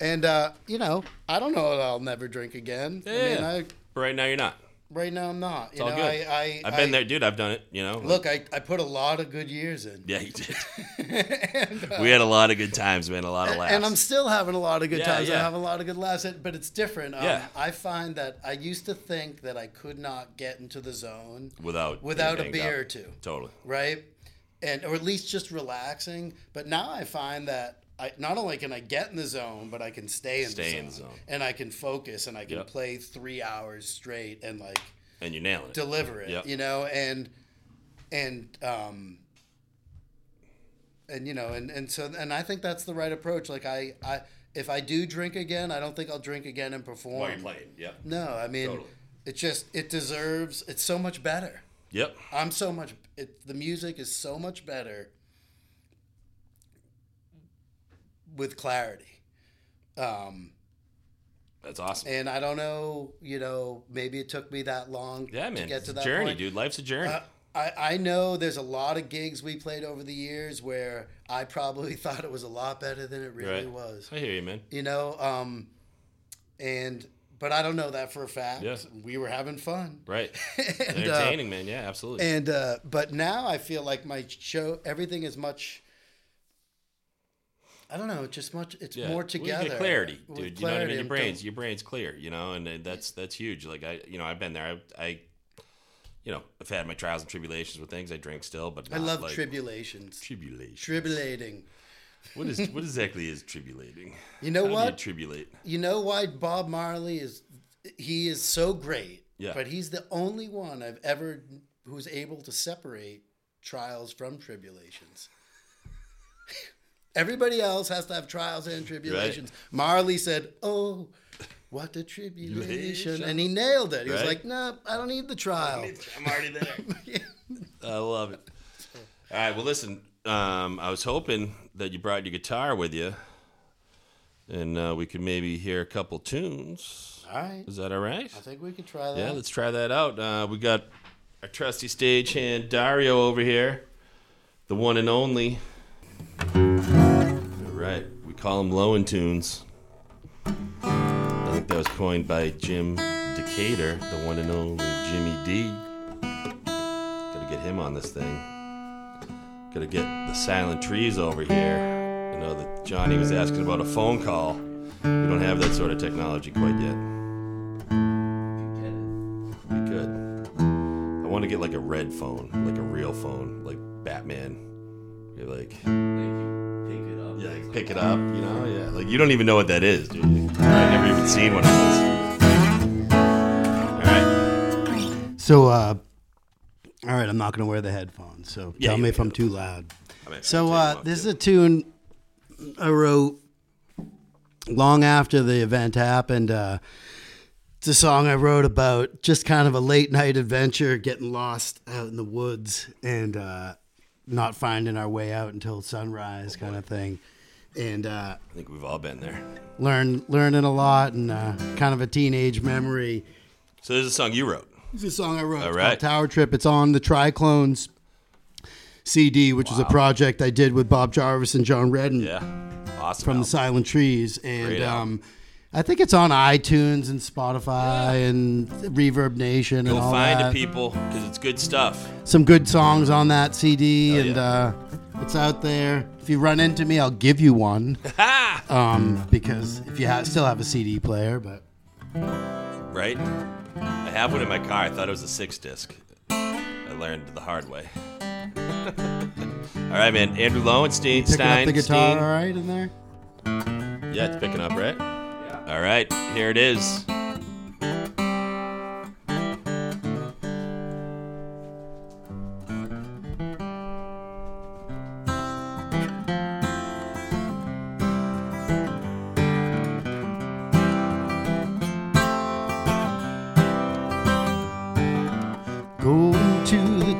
Speaker 2: and uh you know i don't know that i'll never drink again i mean
Speaker 1: Yeah.
Speaker 2: i
Speaker 1: But right now you're not.
Speaker 2: right now i'm not you
Speaker 1: all
Speaker 2: know
Speaker 1: good.
Speaker 2: i i
Speaker 1: I've been
Speaker 2: I-
Speaker 1: there, dude. I've done it. You know.
Speaker 2: look i i put a lot of good years in
Speaker 1: Yeah, you did.
Speaker 2: and, uh,
Speaker 1: we had a lot of good times, man. A lot of laughs.
Speaker 2: and I'm still having a lot of good
Speaker 1: Yeah,
Speaker 2: times. I
Speaker 1: yeah.
Speaker 2: have a lot of good laughs, but it's different. Um,
Speaker 1: Yeah.
Speaker 2: I find that I used to think that I could not get into the zone
Speaker 1: without
Speaker 2: without a beer
Speaker 1: up.
Speaker 2: or two.
Speaker 1: Totally.
Speaker 2: right? And or at least just relaxing. But now I find that I not only can I get in the zone, but I can stay in,
Speaker 1: Stay
Speaker 2: the, zone,
Speaker 1: in the zone.
Speaker 2: and I can focus and I can
Speaker 1: Yep.
Speaker 2: play three hours straight and like
Speaker 1: And you nail it.
Speaker 2: deliver it.
Speaker 1: Yep.
Speaker 2: You know, and and um and you know and and so and I think that's the right approach. Like I I if I do drink again, I don't think I'll drink again and perform.
Speaker 1: While you're playing. Yep.
Speaker 2: No, I mean
Speaker 1: Totally.
Speaker 2: it just it deserves. It's so much better.
Speaker 1: Yep.
Speaker 2: I'm so much. It, the music is so much better with clarity. Um,
Speaker 1: That's awesome.
Speaker 2: and I don't know, you know, maybe it took me that long
Speaker 1: Yeah, man.
Speaker 2: to
Speaker 1: man.
Speaker 2: get to
Speaker 1: a
Speaker 2: that
Speaker 1: journey,
Speaker 2: point.
Speaker 1: dude. Life's a journey.
Speaker 2: Uh, I, I know there's a lot of gigs we played over the years where I probably thought it was a lot better than it really
Speaker 1: Right.
Speaker 2: was.
Speaker 1: I hear you, man.
Speaker 2: You know, um, and but I don't know that for a fact.
Speaker 1: Yeah.
Speaker 2: We were having fun.
Speaker 1: Right.
Speaker 2: and, uh,
Speaker 1: Entertaining, man. Yeah, absolutely.
Speaker 2: and uh, but now I feel like my show, everything is much. I don't know. It's just much. It's
Speaker 1: yeah.
Speaker 2: more
Speaker 1: Well, you
Speaker 2: together.
Speaker 1: get clarity,
Speaker 2: with
Speaker 1: dude. You know what I mean? Your brains, your brain's clear. You know, and uh, that's that's huge. Like I, you know, I've been there. I, I you know, I've had my trials and tribulations with things. I drink still, but
Speaker 2: I love
Speaker 1: like,
Speaker 2: tribulations.
Speaker 1: tribulation.
Speaker 2: Tribulating.
Speaker 1: What is what exactly is tribulating?
Speaker 2: You know
Speaker 1: How do
Speaker 2: what?
Speaker 1: You tribulate.
Speaker 2: You know why Bob Marley is he is so great.
Speaker 1: Yeah.
Speaker 2: But he's the only one I've ever who's able to separate trials from tribulations. Everybody else has to have trials and tribulations. Marley said, "Oh, what a tribulation!" and he nailed it. He was like, "No, I don't need the trial."
Speaker 1: I'm already there. I love it. All right. Well, listen. Um, I was hoping that you brought your guitar with you, and uh, we could maybe hear a couple tunes.
Speaker 2: All right,
Speaker 1: Is that all right?
Speaker 2: I think we can try that.
Speaker 1: Yeah, let's try that out. Uh, we got our trusty stagehand Dario over here, the one and only. All right, we call him Lowen Tunes. I think that was coined by Jim Decatur, the one and only Jimmy D. Gotta get him on this thing. Gotta get the silent trees over here. I know that Johnny was asking about a phone call. We don't have that sort of technology quite yet. Be good. I want to get like a red phone, like a real phone, like Batman. You're like, yeah, like pick it up, you know? Yeah, like you don't even know what that is, dude. I've never even seen one of those. All right.
Speaker 2: So, uh, all right, I'm not going to wear the headphones. So
Speaker 1: Yeah,
Speaker 2: tell me if I'm too loud.
Speaker 1: I mean,
Speaker 2: So uh, this is a tune I wrote long after the event happened. Uh, it's a song I wrote about just kind of a late night adventure, getting lost out in the woods and uh, not finding our way out until sunrise, kind of thing. And uh,
Speaker 1: I think we've all been there.
Speaker 2: learn learning a lot and uh, kind of a teenage memory.
Speaker 1: So there's a song you wrote.
Speaker 2: This is a song I wrote.
Speaker 1: All
Speaker 2: It's called Tower Trip. It's on the Triclones CD, which is a project I did with Bob Jarvis and John Redden
Speaker 1: Yeah. Awesome.
Speaker 2: from the. Silent Trees. And um, I think it's on iTunes and Spotify and Reverb Nation and
Speaker 1: Go
Speaker 2: all
Speaker 1: find
Speaker 2: that.
Speaker 1: it, people, because it's good stuff.
Speaker 2: Some good songs on that CD, and
Speaker 1: yeah.
Speaker 2: uh, it's out there. If you run into me, I'll give you one. um, because if you ha- still have a CD player, but
Speaker 1: right? I have one in my car. I thought it was a six disc. I learned the hard way. all right, man. Andrew Lowenstein.
Speaker 2: Picking up
Speaker 1: Stein,
Speaker 2: the guitar,
Speaker 1: Steen.
Speaker 2: all right, in there.
Speaker 1: Yeah, it's picking up, right? Yeah. All right, here it is.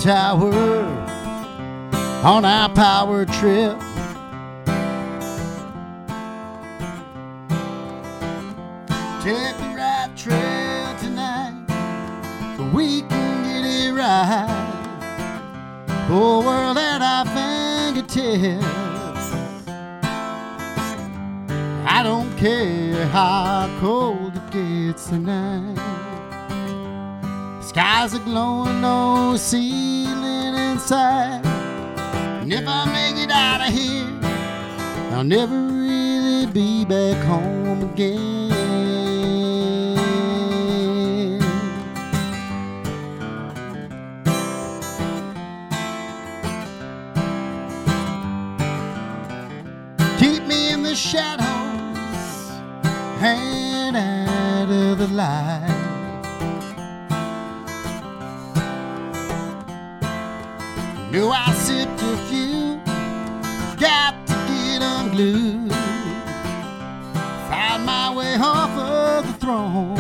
Speaker 2: Tower on our power trip. Take the right trail tonight so we can get it right. Whole world at our fingertips. I don't care how cold it gets tonight. Skies are glowing, no ceiling inside. And if I make it out of here, I'll never really be back home again. Keep me in the shadows and out of the light. Knew I sipped a few, got to get unglued. Find my way off of the throne.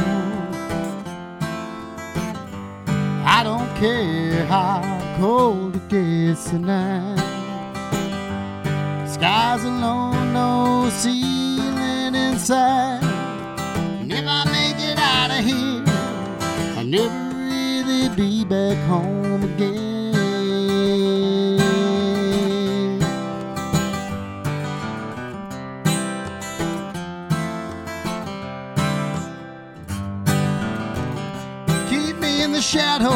Speaker 2: I don't care how cold it gets tonight. Skies alone, no ceiling inside. And if I make it out of here, I'll never really be back home again. Shadows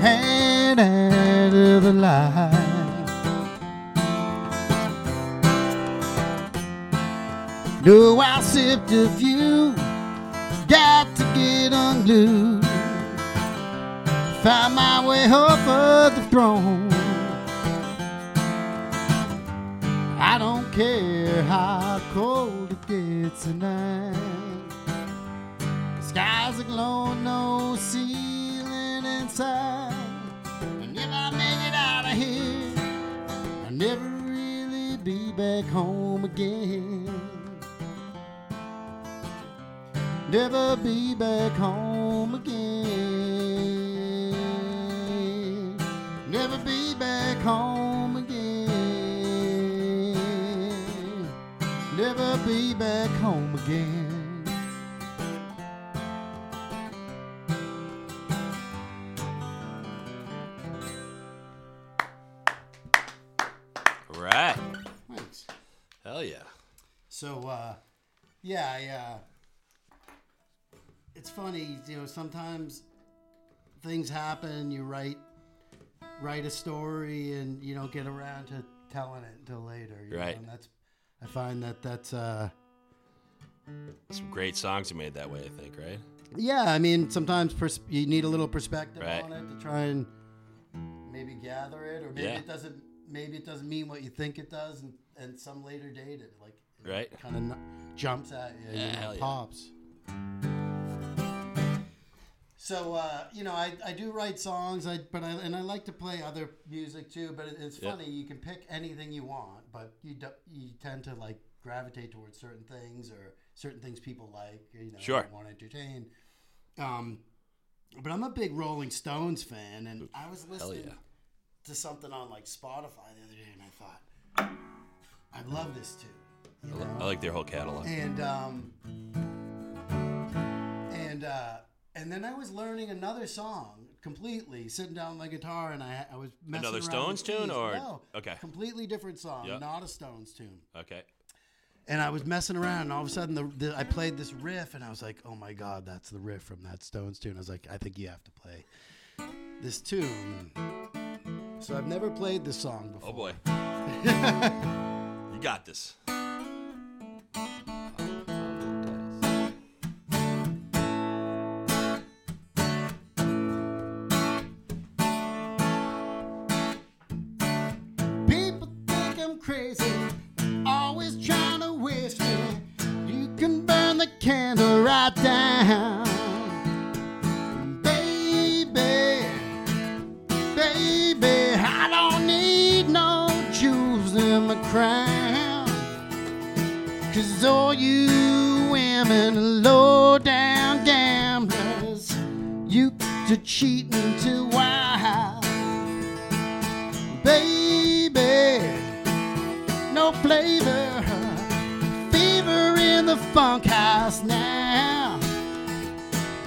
Speaker 2: and out of the light. No, I sipped a few, got to get unglued. Find my way of the throne. I don't care how cold it gets tonight. Skies are glowing, no ceiling inside. And if I make it out of here, I'll never really be back home again. Never be back home again. Never be back home again. Never be back home again.
Speaker 1: Hell yeah.
Speaker 2: So, uh, yeah, I, uh, it's funny, you know, sometimes things happen, you write, write a story and you don't get around to telling it until later. you know,
Speaker 1: Right.
Speaker 2: and that's, I find that that's, uh,
Speaker 1: Some great songs you made that way, I think, right?
Speaker 2: yeah, I mean, sometimes pers- you need a little perspective
Speaker 1: Right.
Speaker 2: on it to try and maybe gather it, or maybe
Speaker 1: Yeah.
Speaker 2: it doesn't, maybe it doesn't mean what you think it does, and, and some later date it like
Speaker 1: Right.
Speaker 2: kind of jumps at you,
Speaker 1: Yeah,
Speaker 2: you know,
Speaker 1: hell yeah.
Speaker 2: pops. So uh, you know, I, I do write songs, I but I and I like to play other music too. But it, it's funny, you can pick anything you want, but you do, you tend to like gravitate towards certain things or certain things people like, you know,
Speaker 1: Sure.
Speaker 2: want to entertain. Um, but I'm a big Rolling Stones fan, and I was listening
Speaker 1: yeah.
Speaker 2: To something on like Spotify the other day, and I thought, I love this too. You
Speaker 1: I li-
Speaker 2: know?
Speaker 1: I like their whole catalog.
Speaker 2: and um, and uh, and then I was learning another song completely, sitting down with my guitar, and I I was messing around.
Speaker 1: Another
Speaker 2: Stones
Speaker 1: tune, or-
Speaker 2: no,
Speaker 1: okay.
Speaker 2: completely different song,
Speaker 1: Yeah.
Speaker 2: not a Stones tune.
Speaker 1: Okay.
Speaker 2: And I was messing around, and all of a sudden, the, the I played this riff, and I was like, "Oh my god, that's the riff from that Stones tune." I was like, "I think you have to play this tune." so I've never played this song before.
Speaker 1: Oh boy. you got this.
Speaker 2: People think I'm crazy, always trying to waste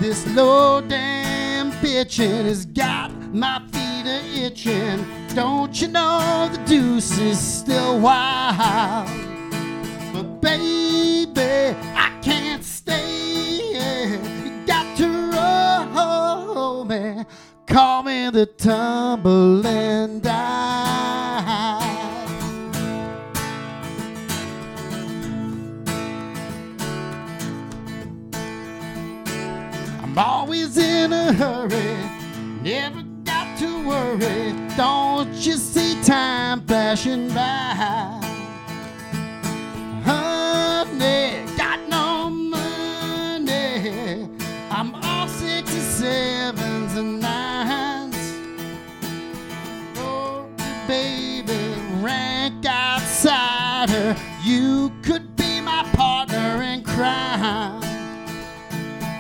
Speaker 2: This low damn bitchin' has got my feet a itching. Don't you know the deuce is still wild? But baby, I can't stay. You got to roll me. Call me the tumbling die. I'm always in a hurry, never got to worry. Don't you see time flashing by? Honey, got no money. I'm all sixty sevens and nines. Oh, baby, rank outsider. You could be my partner in crime.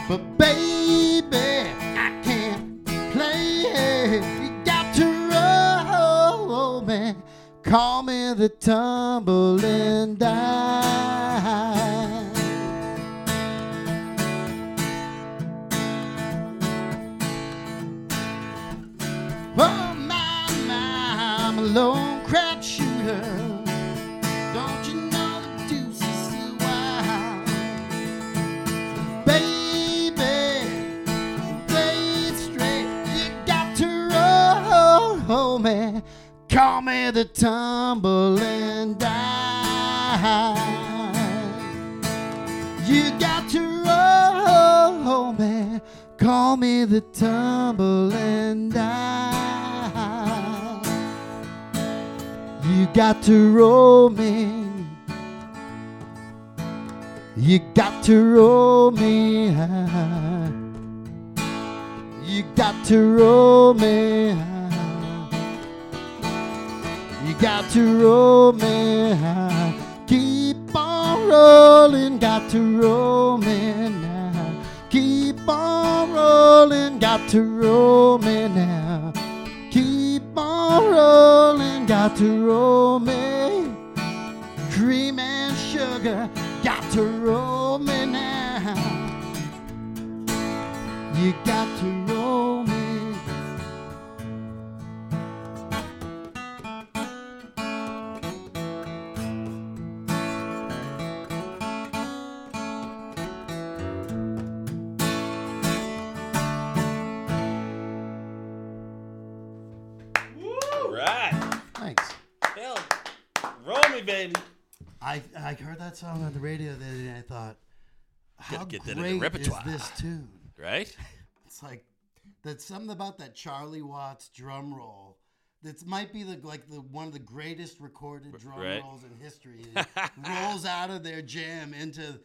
Speaker 2: But baby, Call me the tumbling die. Oh my, my, I'm a lone crap shooter. Don't you know the deuce is still wild? Baby, play it straight. You got to roll oh, me. Call me the tumbling die. You got to roll me. Call me the tumbling die. You got to roll me. You got to roll me high. You got to roll me high. Got to roll me. Keep on rolling, got to roll me now. Keep on rolling, got to roll me now. Keep on rolling, got to roll me. Cream and sugar, got to roll me now. You got to that song on the radio the other day. and I thought, how
Speaker 1: get that in the
Speaker 2: great
Speaker 1: repertoire.
Speaker 2: is this tune?
Speaker 1: Right?
Speaker 2: It's like there's something about that Charlie Watts drum roll. That might be the like the one of the greatest recorded drum
Speaker 1: right.
Speaker 2: rolls in history. It rolls out of their jam into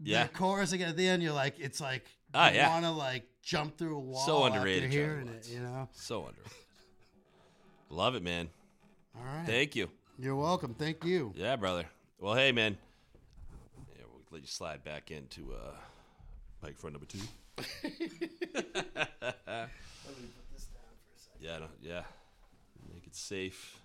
Speaker 1: Yeah.
Speaker 2: the chorus again at the end. You're like, it's like
Speaker 1: Ah,
Speaker 2: you
Speaker 1: yeah.
Speaker 2: want to like jump through a wall.
Speaker 1: So
Speaker 2: after
Speaker 1: underrated, Charlie
Speaker 2: hearing
Speaker 1: Watts.
Speaker 2: it. You know.
Speaker 1: So underrated. Love it, man.
Speaker 2: All right.
Speaker 1: Thank you.
Speaker 2: You're welcome. Thank you.
Speaker 1: Yeah, brother. Well, hey, man. Yeah, we'll let you slide back into uh, microphone number two. Yeah, no, yeah. Make it safe.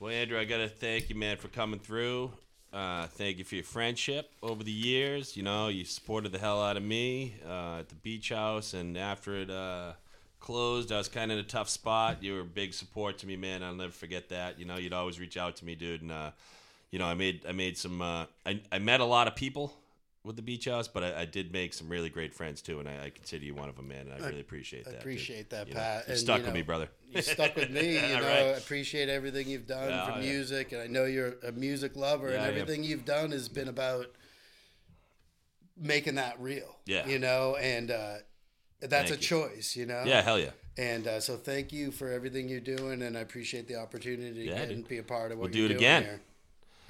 Speaker 1: Well, Andrew, I gotta thank you, man, for coming through. Uh, thank you for your friendship over the years. You know, you supported the hell out of me uh, at the beach house, and after it uh, closed, I was kind of in a tough spot. You were a big support to me, man. I'll never forget that. You know, you'd always reach out to me, dude, and uh, you know, I made I made some. Uh, I I met a lot of people with the beach house, but I, I did make some really great friends too, and I, I consider you one of them, man. And I, really appreciate that. dude.
Speaker 2: appreciate that,
Speaker 1: You know,
Speaker 2: Pat,
Speaker 1: you
Speaker 2: and,
Speaker 1: stuck
Speaker 2: you
Speaker 1: with me, brother.
Speaker 2: You stuck with me. You know,
Speaker 1: right.
Speaker 2: I appreciate everything you've done
Speaker 1: Yeah,
Speaker 2: for
Speaker 1: yeah.
Speaker 2: music, and I know you're a music lover,
Speaker 1: Yeah,
Speaker 2: and everything you've done has been about making that real.
Speaker 1: Yeah.
Speaker 2: you know, and uh, that's
Speaker 1: Thank
Speaker 2: a
Speaker 1: you.
Speaker 2: choice. You know,
Speaker 1: Yeah, hell yeah.
Speaker 2: And uh, so thank you for everything you're doing, and I appreciate the opportunity
Speaker 1: Yeah,
Speaker 2: to be a part of what
Speaker 1: We'll do it again.
Speaker 2: here.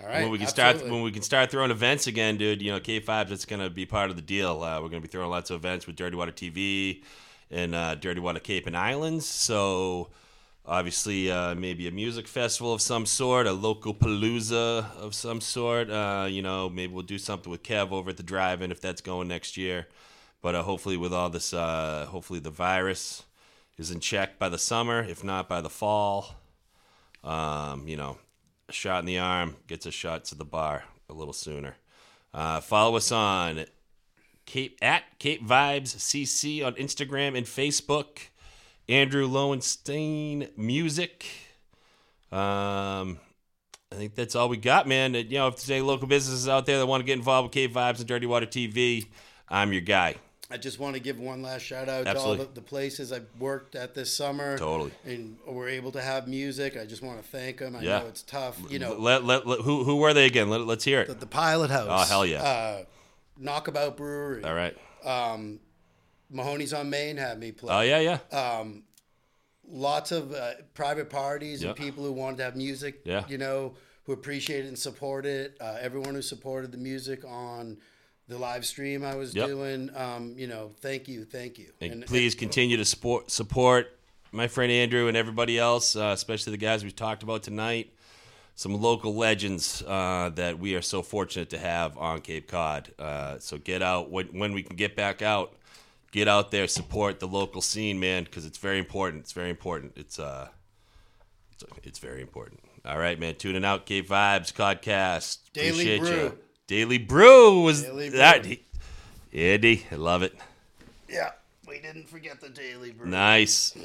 Speaker 2: All right.
Speaker 1: when we can
Speaker 2: absolutely.
Speaker 1: start when we can start throwing events again, dude. You know, K five that's gonna be part of the deal. Uh, we're gonna be throwing lots of events with Dirty Water TV and uh, Dirty Water Cape and Islands. So obviously, uh, maybe a music festival of some sort, a local palooza of some sort. Uh, you know, maybe we'll do something with Kev over at the drive-in if that's going next year. But uh, hopefully, with all this, uh, hopefully the virus is in check by the summer, if not by the fall. Um, you know, a shot in the arm gets a shot to the bar a little sooner. Uh, follow us on Cape at Cape Vibes CC on Instagram and Facebook. Andrew Lowenstein Music. Um, I think that's all we got, man. You know, if there's any local businesses out there that want to get involved with Cape Vibes and Dirty Water TV, I'm your guy.
Speaker 2: I just want to give one last shout out to all the, the places I've worked at this summer.
Speaker 1: Totally.
Speaker 2: And were able to have music. I just want to thank them. I
Speaker 1: Yeah.
Speaker 2: know it's tough. You know,
Speaker 1: let, let, let- who who were they again? Let, let's hear it.
Speaker 2: the, the Pilot House.
Speaker 1: Oh, hell yeah.
Speaker 2: Uh, Naukabout Brewery.
Speaker 1: All right.
Speaker 2: Um, Mahoney's on Main had me play.
Speaker 1: Oh yeah, yeah,
Speaker 2: um, lots of uh, private parties
Speaker 1: Yeah.
Speaker 2: and people who wanted to have music,
Speaker 1: Yeah.
Speaker 2: you know, who appreciate it and support it. Uh, everyone who supported the music on the live stream I was
Speaker 1: Yep.
Speaker 2: doing, um, you know, thank you, thank you.
Speaker 1: And please continue to support support my friend Andrew and everybody else, uh, especially the guys we've talked about tonight. Some local legends uh, that we are so fortunate to have on Cape Cod. Uh, so get out when, when we can get back out. Get out there, support the local scene, man, because it's very important. It's very important. It's uh, it's, it's very important. All right, man. Tuning out, Cape Vibes podcast.
Speaker 2: Daily
Speaker 1: Appreciate
Speaker 2: Brew.
Speaker 1: you. Daily Brew was
Speaker 2: Daily
Speaker 1: that.
Speaker 2: Brew.
Speaker 1: Andy, I love it.
Speaker 2: yeah, we didn't forget the Daily Brew.
Speaker 1: Nice.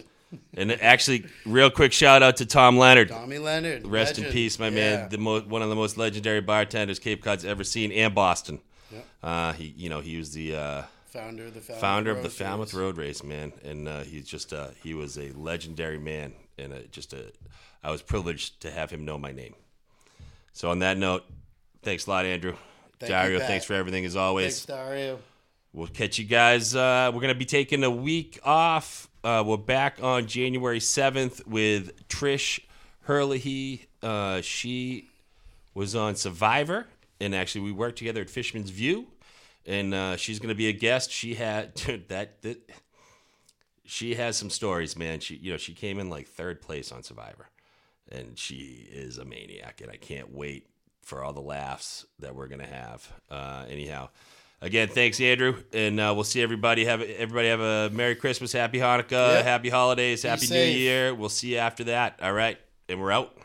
Speaker 1: And actually, real quick shout out to Tom Leonard.
Speaker 2: Tommy Leonard.
Speaker 1: Rest in peace, my
Speaker 2: Yeah.
Speaker 1: man. The mo- one of the most legendary bartenders Cape Cod's ever seen, and Boston.
Speaker 2: Yep.
Speaker 1: Uh, he, you know, he was the uh,
Speaker 2: Founder of the Falmouth
Speaker 1: founder of the Falmouth. Road Race, man, and uh, he's just uh, he was a legendary man, and uh just a I was privileged to have him know my name. So on that note, thanks a lot, Andrew.
Speaker 2: Thank
Speaker 1: Dario, thanks for everything as always.
Speaker 2: Thanks, Dario.
Speaker 1: We'll catch you guys. Uh, we're gonna be taking a week off. Uh, we're back on January seventh with Trish Hurley. Uh, she was on Survivor, and actually we worked together at Fisherman's View, and uh, she's gonna be a guest. She had dude, that that. She has some stories, man. She, you know, she came in like third place on Survivor, and she is a maniac, and I can't wait for all the laughs that we're gonna have. Uh, anyhow, again, thanks, Andrew, and uh, we'll see everybody. Have everybody have a Merry Christmas, Happy Hanukkah,
Speaker 2: Yep.
Speaker 1: Happy Holidays, Happy New. Year. We'll see you after that. All right, and we're out.